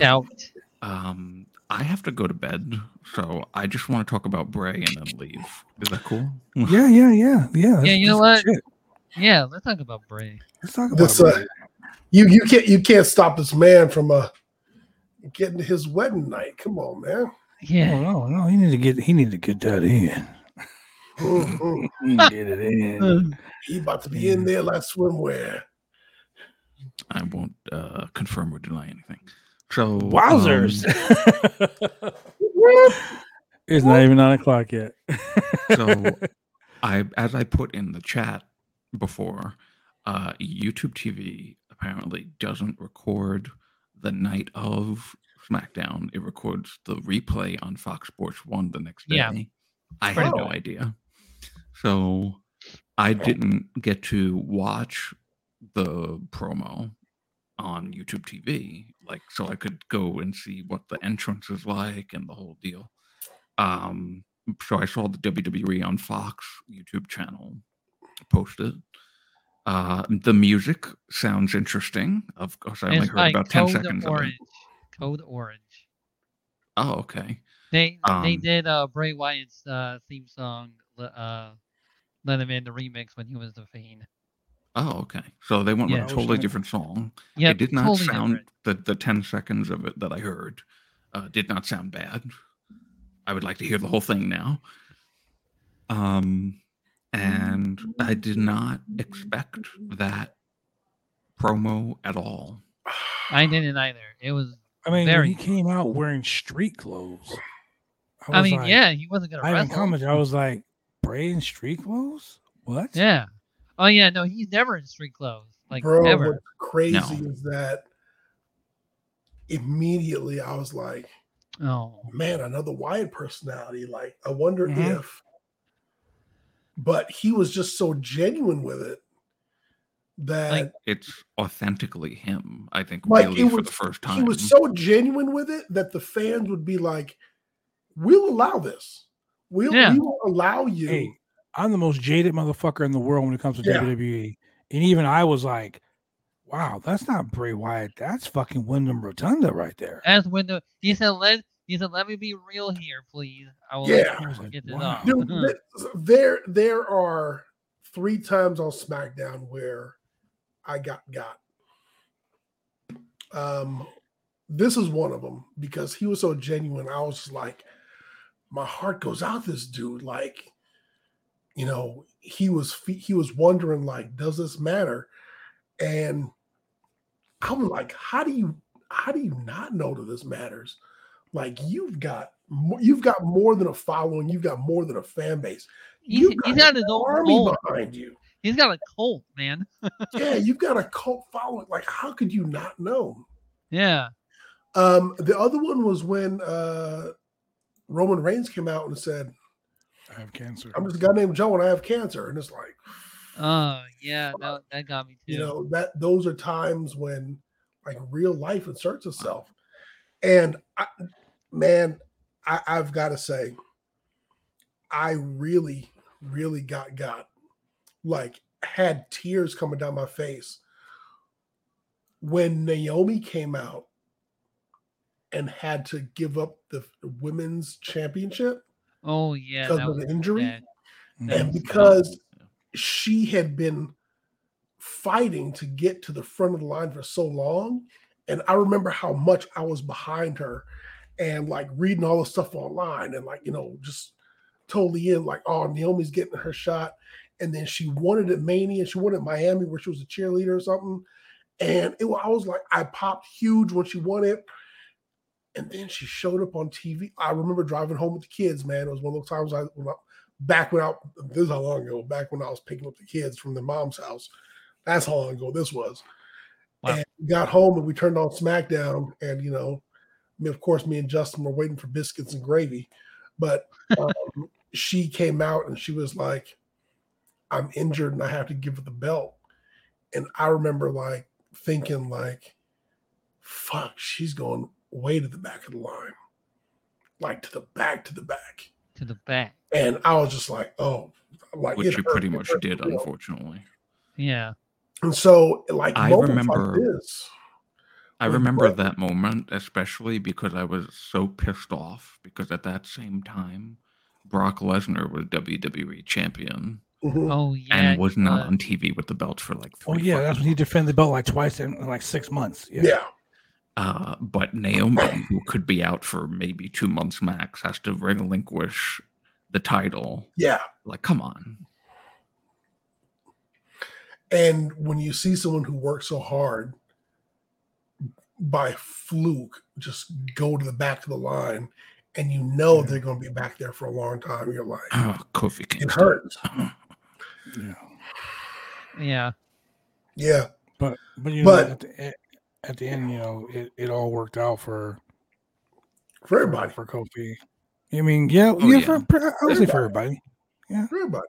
Doubt. Um, I have to go to bed, so I just want to talk about Bray and then leave. Is that cool? (laughs) Yeah, yeah, yeah, yeah. Yeah, you know that's what? shit. Yeah, let's talk about Bray. Let's talk about This, it. uh, you you can't you can't stop this man from uh getting his wedding night. Come on, man. Yeah. No, no, no. He need to get. He need to get that in. (laughs) He get it in. he about to be in there like swimwear. I won't uh, confirm or deny anything. So Wowzers! um, (laughs) it's not even nine o'clock yet. so (laughs) I, as I put in the chat before, uh, YouTube TV apparently doesn't record the night of SmackDown. It records the replay on Fox Sports One the next day. Yeah. I had no idea. So I didn't get to watch the promo on YouTube TV, like so I could go and see what the entrance is like and the whole deal. Um, so I saw the WWE on Fox YouTube channel posted. Uh, the music sounds interesting. Of course, I only It's heard by about ten Code seconds of it. Orange. Code Orange. Oh, okay. They they Um, did uh Bray Wyatt's uh theme song uh let him in the remix when he was the fiend. Oh, okay. So they went Yeah. with a totally different song. Yeah, it did not totally sound different. the the ten seconds of it that I heard uh, did not sound bad. I would like to hear the whole thing now. Um, and I did not expect that promo at all. I didn't either. It was I mean, Very he came out wearing street clothes. I, was mean, like- yeah, he wasn't gonna I even wrestle. commented. I was like, "Bray in street clothes? What? Yeah. Oh yeah, no, he's never in street clothes. Like Bro, ever. what's crazy No. is that immediately I was like, Oh. man, another Wyatt personality. Like, I wonder Mhm. if, but he was just so genuine with it that Like, It's authentically him. I think Like, really it for was- the first time, he was so genuine with it that the fans would be like, we'll allow this. We'll, Yeah. we will allow you. Hey, I'm the most jaded motherfucker in the world when it comes to Yeah. WWE, and even I was like, "Wow, that's not Bray Wyatt. That's fucking Wyndham Rotunda right there." As Wyndham. he said let he said let me be real here, please. I will Yeah. I was like, get wow. Dude, mm-hmm. there there are three times on SmackDown where I got got. Um, this is one of them because he was so genuine. I was like, my heart goes out this dude. Like, you know, he was he was wondering like, does this matter? And I'm like, how do you how do you not know that this matters? Like, you've got you've got more than a following. You've got more than a fan base. He's, You've he's got got an his own army behind you. He's got a cult, man. Yeah, you've got a cult following. Like, how could you not know? Yeah. Um, the other one was when uh Roman Reigns came out and said, I have cancer. I'm just a guy named Joe and I have cancer. And it's like, Oh yeah, that, that got me too. you know, that those are times when like real life inserts itself. And I, man, I, I've got to say, I really, really got got like had tears coming down my face when Naomi came out and had to give up the women's championship oh yeah, because of was the injury. bad. Mhm. That and was because she had been fighting to get to the front of the line for so long and i remember how much i was behind her and like reading all the stuff online and like you know just totally in like oh naomi's getting her shot and then she wanted at mania she wanted miami where she was a cheerleader or something and it i was like i popped huge when she won it And then she showed up on TV. I remember driving home with the kids, man. It was one of those times I, when I back when I, this is how long ago, back when I was picking up the kids from their mom's house. That's how long ago this was. Wow. And we got home and we turned on SmackDown. And, you know, I mean, of course, me and Justin were waiting for biscuits and gravy. But (laughs) um, she came out and she was like, I'm injured and I have to give her the belt. And I remember like thinking, like, fuck, she's going way to the back of the line, like to the back, to the back. To the back. And I was just like, oh, like which you hurt, pretty much hurt, did, you know. unfortunately. Yeah. And so, like, I remember- like this, I remember what? that moment especially because I was so pissed off because at that same time, Brock Lesnar was WWE champion Oh yeah. and was not was. on TV with the belt for like Oh three. yeah, that's fucking when he defended the belt like twice in like six months. yeah. Yeah. Uh, but Naomi, who could be out for maybe two months max, has to relinquish the title. yeah. Like, come on. And when you see someone who works so hard by fluke just go to the back of the line and you know they're going to be back there for a long time, you're like, Oh, Kofi it hurts. (laughs) Yeah. Yeah. Yeah. But but you know But- at, the, at the end, you know, it, it all worked out for For everybody. for Kofi. I mean, yeah, Oh, yeah, yeah. For, for, I would say for everybody, For everybody.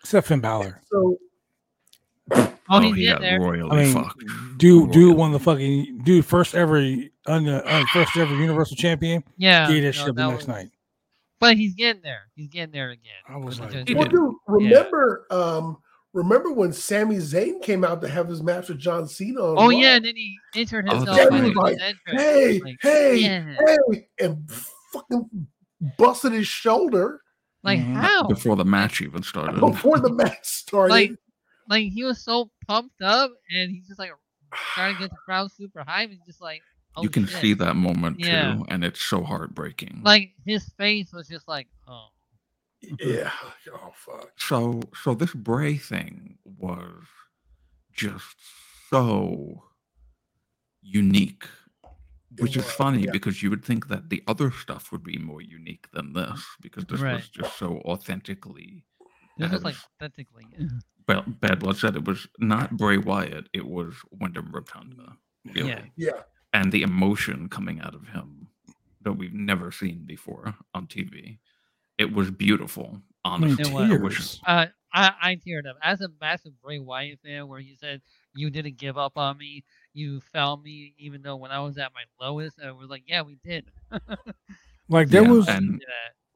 except Finn Balor. So Oh, he's he getting got there. royally I mean, fucked. dude, dude Royally. won the fucking dude first ever un, uh, first ever Universal Champion. Yeah. Gave that no, shit up the next was- night. But he's getting there. He's getting there again. I was like, well, did. dude, remember um remember when Sami Zayn came out to have his match with John Cena on Oh Raw? yeah, and then he entered Oh, himself that's by Like. Hey, Like, hey, yeah. hey, and fucking busted his shoulder Like Mhm. how? Before the match even started. before the (laughs) match started. Like like he was so pumped up and he's just like trying to get the crowd super hype and just like oh you can shit. see that moment Yeah. too, and it's so heartbreaking. like his face was just like oh yeah. (laughs) Oh fuck. so so this Bray thing was just so unique. Which is funny yeah. because you would think that the other stuff would be more unique than this because this Right. was just so authentically this was like authentically Well, Bad Blood said it was not Bray Wyatt, it was Wyndham Rotunda. Really. yeah Yeah. And the emotion coming out of him that we've never seen before on TV. It was beautiful, I honestly. It was. I wish- tears. uh I I teared up as a massive Bray Wyatt fan where he said you didn't give up on me you found me even though when I was at my lowest and we're like yeah we did (laughs) Like there Yeah, was and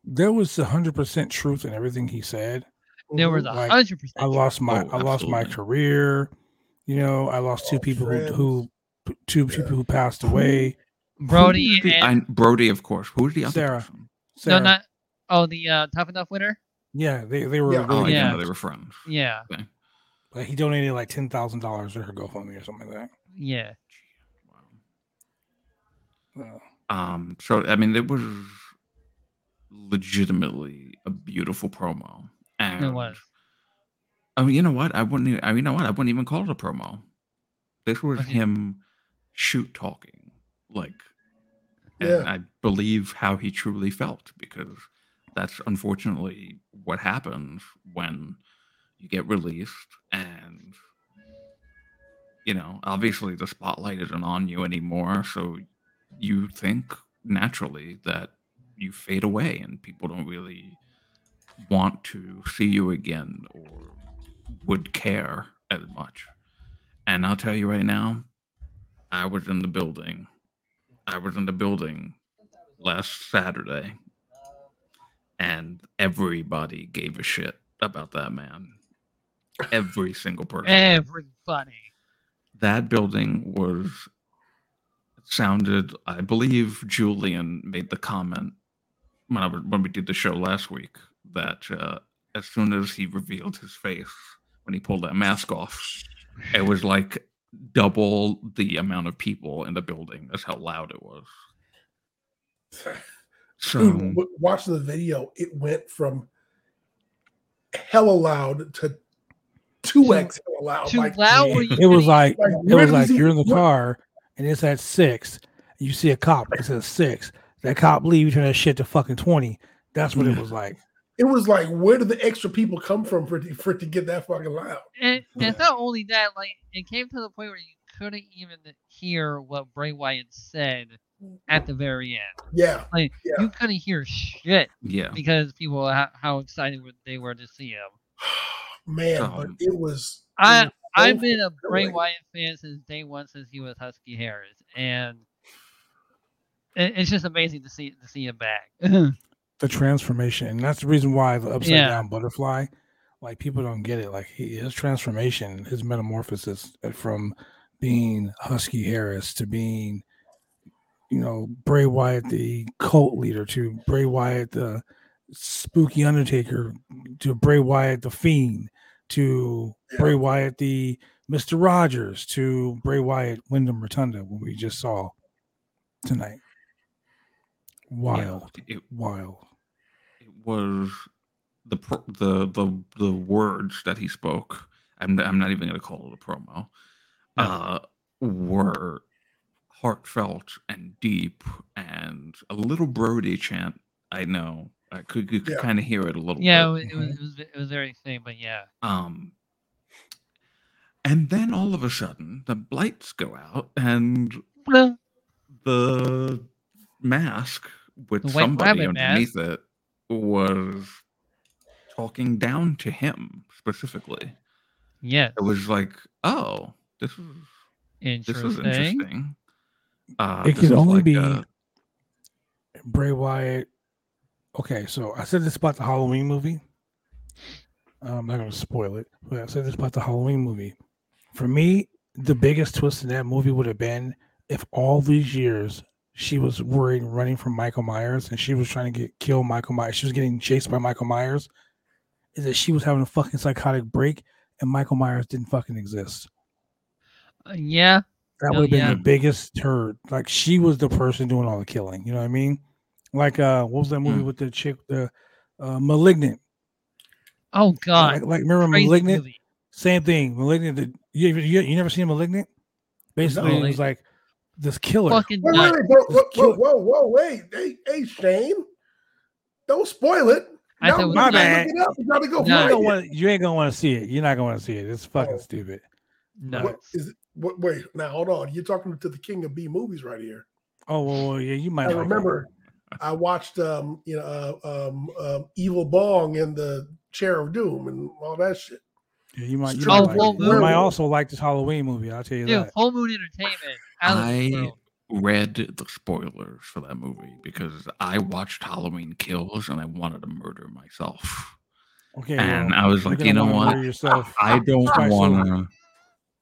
there was hundred percent truth in everything he said. there was a Like, hundred percent I lost my Oh, I lost my career. You know, I lost two people who, who two people who passed away. Brodie the- and and Brodie, of course. Who was the other Sara. person? no Sara. not oh the uh, tough enough winner yeah, they, they were Yeah. really Oh, yeah, Yeah. they were friends. yeah Like, he donated like ten thousand dollars to her GoFundMe or something like that. yeah that. So, Um, so I mean, it was legitimately a beautiful promo, and it was I mean, you know what? I wouldn't. Even, I mean, you know what? I wouldn't even call it a promo. This was Okay. him shoot talking, like, and Yeah. I believe how he truly felt because that's unfortunately what happens when you get released and you know obviously the spotlight isn't on you anymore so you think naturally that you fade away and people don't really want to see you again or would care as much. And I'll tell you right now, I was in the building. I was in the building last Saturday, and everybody gave a shit about that man. Every single person everybody that building was sounded i believe julian made the comment when i was when we did the show last week that uh, as soon as he revealed his face when he pulled that mask off it was like double the amount of people in the building that's how loud it was (laughs) so Dude, w- watching the video, it went from hella loud to two X hella loud. too like, loud where you it was like like, it was like you're in the what- car and it's at six, You see a cop, it says six. That cop leave, you turn that shit to fucking twenty. That's what it was like. It was like, where did the extra people come from for for it to get that fucking loud? And, (laughs) and it's not only that, like it came to the point where you couldn't even hear what Bray Wyatt said at the very end. Yeah, Like Yeah. you couldn't hear shit Yeah. because people how, how excited were- they were to see him. (sighs) man, Um, but it was. it I was so I've been a Bray. Wyatt fan since day one, since he was Husky Harris, and it's just amazing to see to see him back. (laughs) The transformation, and that's the reason why the upside Yeah. down butterfly, like people don't get it. Like he, his transformation, his metamorphosis uh, from being Husky Harris to being, you know, Bray Wyatt, the cult leader, to Bray Wyatt, the spooky Undertaker, to Bray Wyatt, the Fiend, to Yeah. Bray Wyatt, the Mister Rogers, to Bray Wyatt, Wyndham Rotunda, what we just saw tonight. Wild, It, wild. it was the pro- the the the words that he spoke. I'm I'm not even going to call it a promo. Uh, were heartfelt and deep and a little Brodie chant. I know I could you could Yeah. kind of hear it a little. yeah, bit. it, was, it was it was very same, but yeah. Um, and then all of a sudden, the lights go out, and the mask with white somebody rabbit underneath it was talking down to him specifically. Yeah. It was like, oh, this is this interesting. is interesting. Uh, It this can only like be a- Bray Wyatt. Okay, so I said this about the Halloween movie. I'm not going to spoil it, but I said this about the Halloween movie. For me, the biggest twist in that movie would have been if all these years she was worried running from Michael Myers and she was trying to get kill Michael Myers. She was getting chased by Michael Myers. Is that she was having a fucking psychotic break and Michael Myers didn't fucking exist. Uh, yeah, That would have been yeah. the biggest turd. Like she was the person doing all the killing. You know what I mean? Like uh, what was that movie Mm. with the chick, the uh, Malignant? Oh God, Like, like remember crazy Malignant? movie. Same thing. Malignant. The, you, you you never seen Malignant? Basically, it was like this killer. Fucking Wait, wait, wait, whoa, whoa, whoa, whoa, whoa, wait. Hey, hey, Shane. Don't spoil it. I Now said it we was My bad. it up. We gotta go No. You ain't find gonna want. You ain't gonna want to see it. You're not gonna want to see it. It's fucking Oh. stupid. nuts. What is it? What, wait, now hold on. You're talking to the king of B movies right here. Oh well, well, yeah, you might. I like it. remember I watched um, you know, uh, um, um, Evil Bong and the Chair of Doom and all that shit. Yeah, you might. You Oh, might, like you might also like this Halloween movie. I'll tell you Dude, that. Full Moon Entertainment. Out I world. read the spoilers for that movie because I watched Halloween Kills and I wanted to murder myself. Okay, and well, I was like, you know what? Yourself. I don't want to.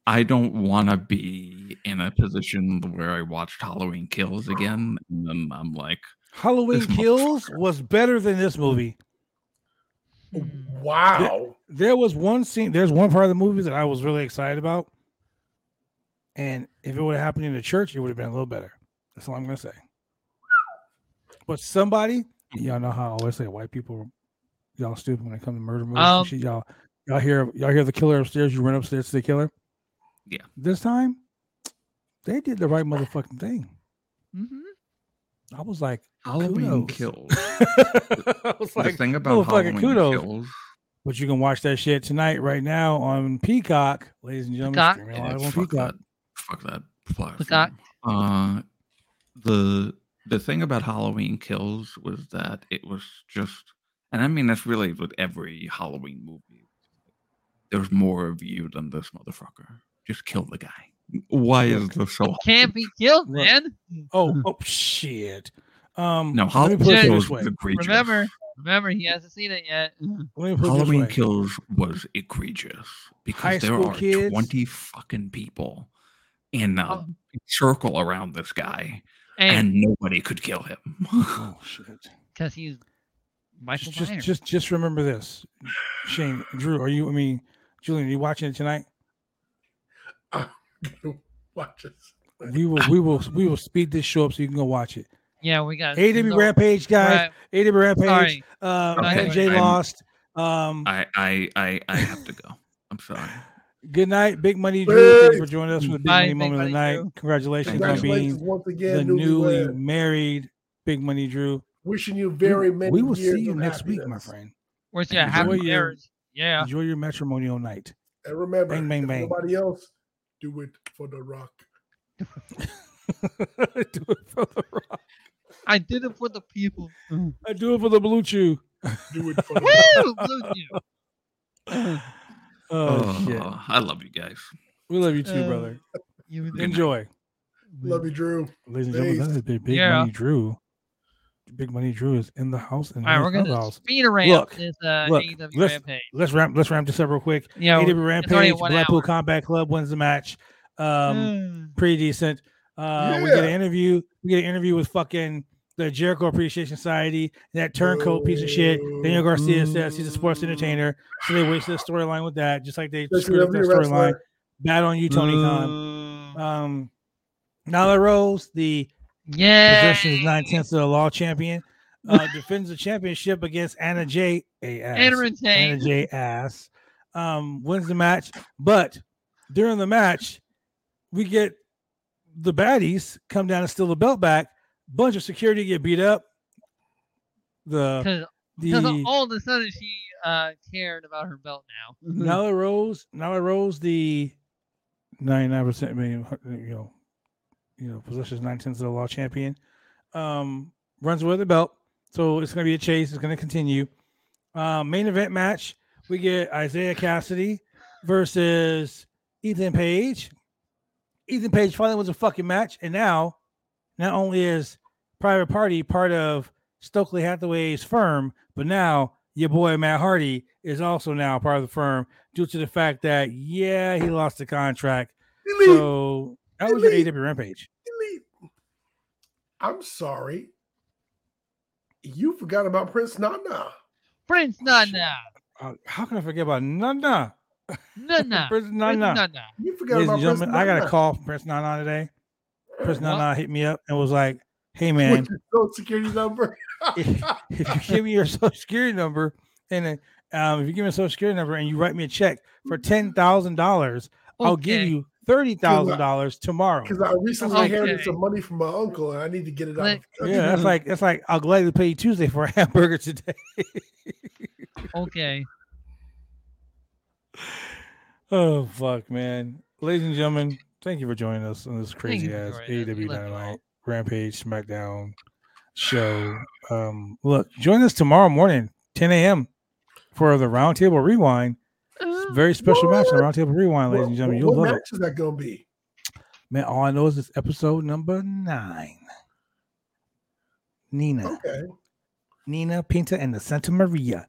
I don't want to be in a position where I watched Halloween Kills again, and then I'm like, Halloween Kills was better than this movie. Hmm. Wow. There was one scene. There's one part of the movie that I was really excited about, and if it would have happened in the church, it would have been a little better. That's all I'm gonna say. But somebody, y'all know how I always say white people, y'all stupid when it comes to murder movies. and Um, shit. Y'all, y'all hear, y'all hear the killer upstairs. You run upstairs to the killer. Yeah. This time, they did the right motherfucking thing. Mm-hmm. I was like, Halloween Kudos. Kills. (laughs) I was the like, thing about motherfucking Halloween kudos. Kills, But you can watch that shit tonight, right now on Peacock, ladies and gentlemen. Peacock. streaming live on Peacock. that, fuck that platform. Peacock. Uh, the the thing about Halloween Kills was that it was just, and I mean that's really with every Halloween movie. There's more of you than this motherfucker. Just kill the guy. Why is this so? Can't be killed, man. Oh, (laughs) oh shit. Um, No, Halloween Kills this way. was egregious. Remember, remember, he hasn't seen it yet. Let me put it this Halloween. Kills was egregious because High there are kids- 20 fucking people in a Oh. circle around this guy, And and nobody could kill him. (laughs) Oh shit. because he's Michael Just, just, just, just remember this, Shane, Drew. Are you? I mean, Julian, are you watching it tonight? (laughs) Watch this. We will, we will, we will speed this show up so you can go watch it. yeah, we got AEW no- Rampage, guys. Right. AEW Rampage. Sorry. Uh, Okay, NJ lost. Um, I, I, I, I have to go. I'm sorry. (laughs) Good night, Big Money Drew. Thank you for joining us for the Big Bye, Money Big moment of the night. Drew. Congratulations, on Congratulations being once the newly newlywed. married Big Money Drew. Wishing you very many. we will years see you of next week, my friend. Where's your Enjoy happy your- marriage? Yeah. Enjoy your matrimonial night. And remember, Bang, bang, if bang. nobody else, do it for the rock. (laughs) Do it for the rock. I did it for the people. I do it for the blue chew. Do it for the rock. (laughs) Blue Chew. (laughs) Oh, Oh, shit. I love you guys. We love you too, Uh, brother. You Enjoy. Love you, Drew. Ladies and gentlemen, that Peace. is Big, Big Yeah. Money Drew. Big Money Drew is in the house and All right, in we're the gonna house. speed ramp Look, this uh, look, AEW let's- rampage. Let's ramp let's ramp this up real quick. You know, AEW already Rampage, one Blackpool hour. Combat Club wins the match. Um Mm. pretty decent. Uh we get an Yeah. interview. We get an interview with fucking the Jericho Appreciation Society, that turncoat piece of shit. Daniel Garcia says he's a sports entertainer. So they wasted a storyline with that, just like they Especially screwed up that storyline. Bad on you, Tony Khan. Boo. Um Nyla Rose, the Yeah. position is nine tenths of the law champion. Uh, defends the championship against Anna Jay A. ass. Anna Anna Jay J. Ass. Um, wins the match, but during the match, we get the baddies come down and steal the belt back. Bunch of security get beat up. The Because the all of a sudden she uh, cared about her belt now. Nyla Rose, Nyla Rose, the ninety nine percent, you know, you know, possessions nine tenths of the law champion, um, runs with the belt. So it's going to be a chase. It's going to continue. Um, main event match. We get Isiah Kassidy versus Ethan Page. Ethan Page finally was a fucking match, and now, not only is Private Party part of Stokely Hathaway's firm, but now your boy Matt Hardy is also now part of the firm due to the fact that yeah, he lost the contract. Elite, So that was your Elite. AEW Rampage. elite. I'm sorry. You forgot about Prince Nana. Prince Nana. Uh, how can I forget about Nana? Nana. (laughs) Prince Prince Nana. Nana. You forgot Ladies about Prince gentlemen, I got a call from Prince Nana today. What? Hit me up and was like, "Hey man, your social security number. (laughs) if, if you give me your social security number and um, if you give me a social security number and you write me a check for ten thousand dollars, I'll give you thirty thousand dollars tomorrow." Because I recently Okay. inherited some money from my uncle and I need to get it out. Yeah, that's like that's like I'll gladly pay you Tuesday for a hamburger today. (laughs) Okay. oh fuck, man! Ladies and gentlemen, thank you for joining us on this crazy ass. AEW love you all. Dynamite Rampage SmackDown show. Um, look, join us tomorrow morning, 10 a.m. for the Roundtable Rewind. Very special match on the Roundtable Rewind, ladies and gentlemen. You'll what love match is that going to be? man. All I know is it's episode number nine. Nina, Okay, Nina Pinta, and the Santa Maria.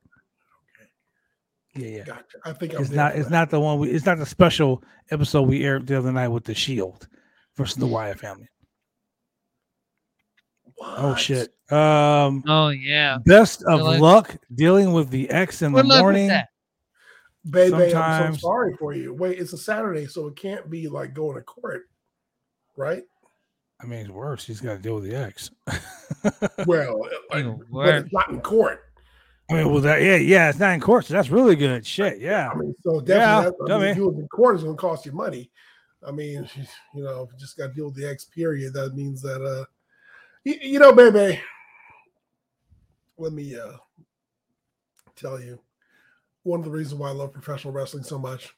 Yeah, yeah. gotcha. I think I'm It's not. It's that. not the one. We. It's not the special episode we aired the other night with the Shield versus the Wyatt family. Oh shit. Um. Oh yeah. Best of like- luck dealing with the ex in the Good luck with morning. that. Baby, I'm so sorry for you. Wait, it's a Saturday, so it can't be like going to court, right? I mean, it's worse. He's got to deal with the ex. (laughs) Well, like, Even but it's not in court. I mean, well, that yeah, yeah, it's not in court, so that's really good. Shit, yeah. I mean, so definitely, that, I mean, if you was in court, it's going to cost you money. I mean, (laughs) you know, if you just got to deal with the X period, that means that, uh, you, you know, baby, let me uh tell you one of the reasons why I love professional wrestling so much.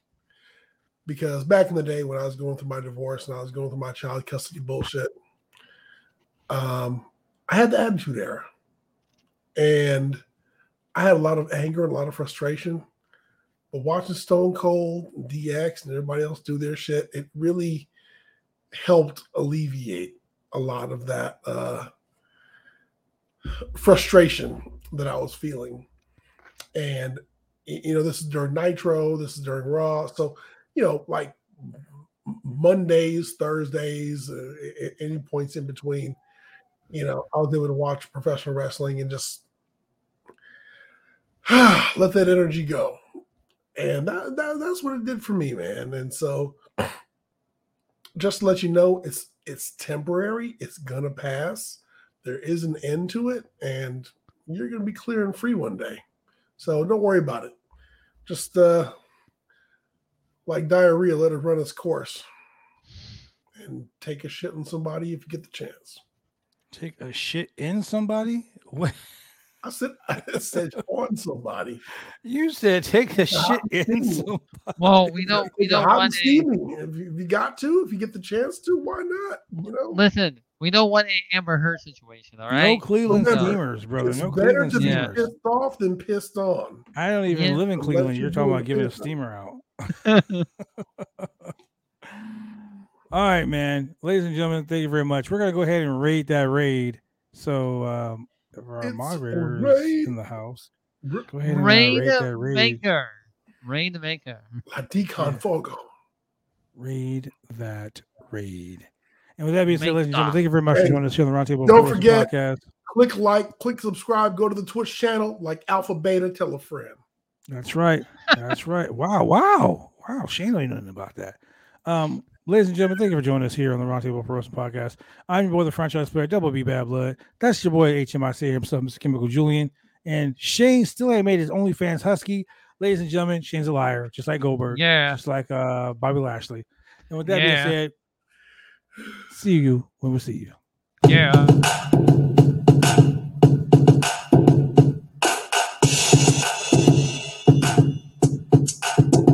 Because back in the day when I was going through my divorce and I was going through my child custody bullshit, um, I had the attitude era. And I had a lot of anger and a lot of frustration. But watching Stone Cold, DX, and everybody else do their shit, it really helped alleviate a lot of that uh, frustration that I was feeling. And you know, this is during Nitro, this is during Raw, so you know, like Mondays, Thursdays, uh, any points in between, you know, I was able to watch professional wrestling and just (sighs) let that energy go. And that, that, that's what it did for me, man. And so (clears throat) just to let you know, it's it's temporary, it's gonna pass. There is an end to it, and you're gonna be clear and free one day. So don't worry about it. Just uh like diarrhea, let it run its course, and take a shit on somebody if you get the chance. Take a shit in somebody? (laughs) What? I said, (laughs) I said on somebody. You said take a shit in somebody. Well, we don't we don't hot and want a steamy. If you, if you got to, if you get the chance to, why not? You know, listen. We don't want a Amber Heard situation. All right. No. Cleveland Remember, Steamers, brother. it's No better Cleveland to be Yeah. Steamers. pissed off than pissed on. I don't even Yeah. live in Cleveland. you You're do talking about giving a steamer out. (laughs) (laughs) All right, man. Ladies and gentlemen, thank you very much. We're gonna go ahead and raid that raid. So um if our It's a moderators raid. in the house. R- Go ahead and uh, Raid raid that raid. Maker. Raid the Maker. La Decon Fogo. Raid that raid. And with that being said, ladies and gentlemen, thank you very much for Hey, joining us here on the Roundtable don't Pro forget- Podcast. Click like, click subscribe, go to the Twitch channel, like Alpha Beta, tell a friend. That's right. That's right. Wow. Wow. Wow. Shane don't know nothing about that. Um, ladies and gentlemen, thank you for joining us here on the Roundtable Pro Wrestling Podcast. I'm your boy, the franchise player, Double B Bad Blood. That's your boy, HMIC himself, Mr. Chemical Julian. And Shane still ain't made his OnlyFans husky. Ladies and gentlemen, Shane's a liar, just like Goldberg, Yeah. just like uh, Bobby Lashley. And with that Yeah. being said, see you when we see you. Yeah.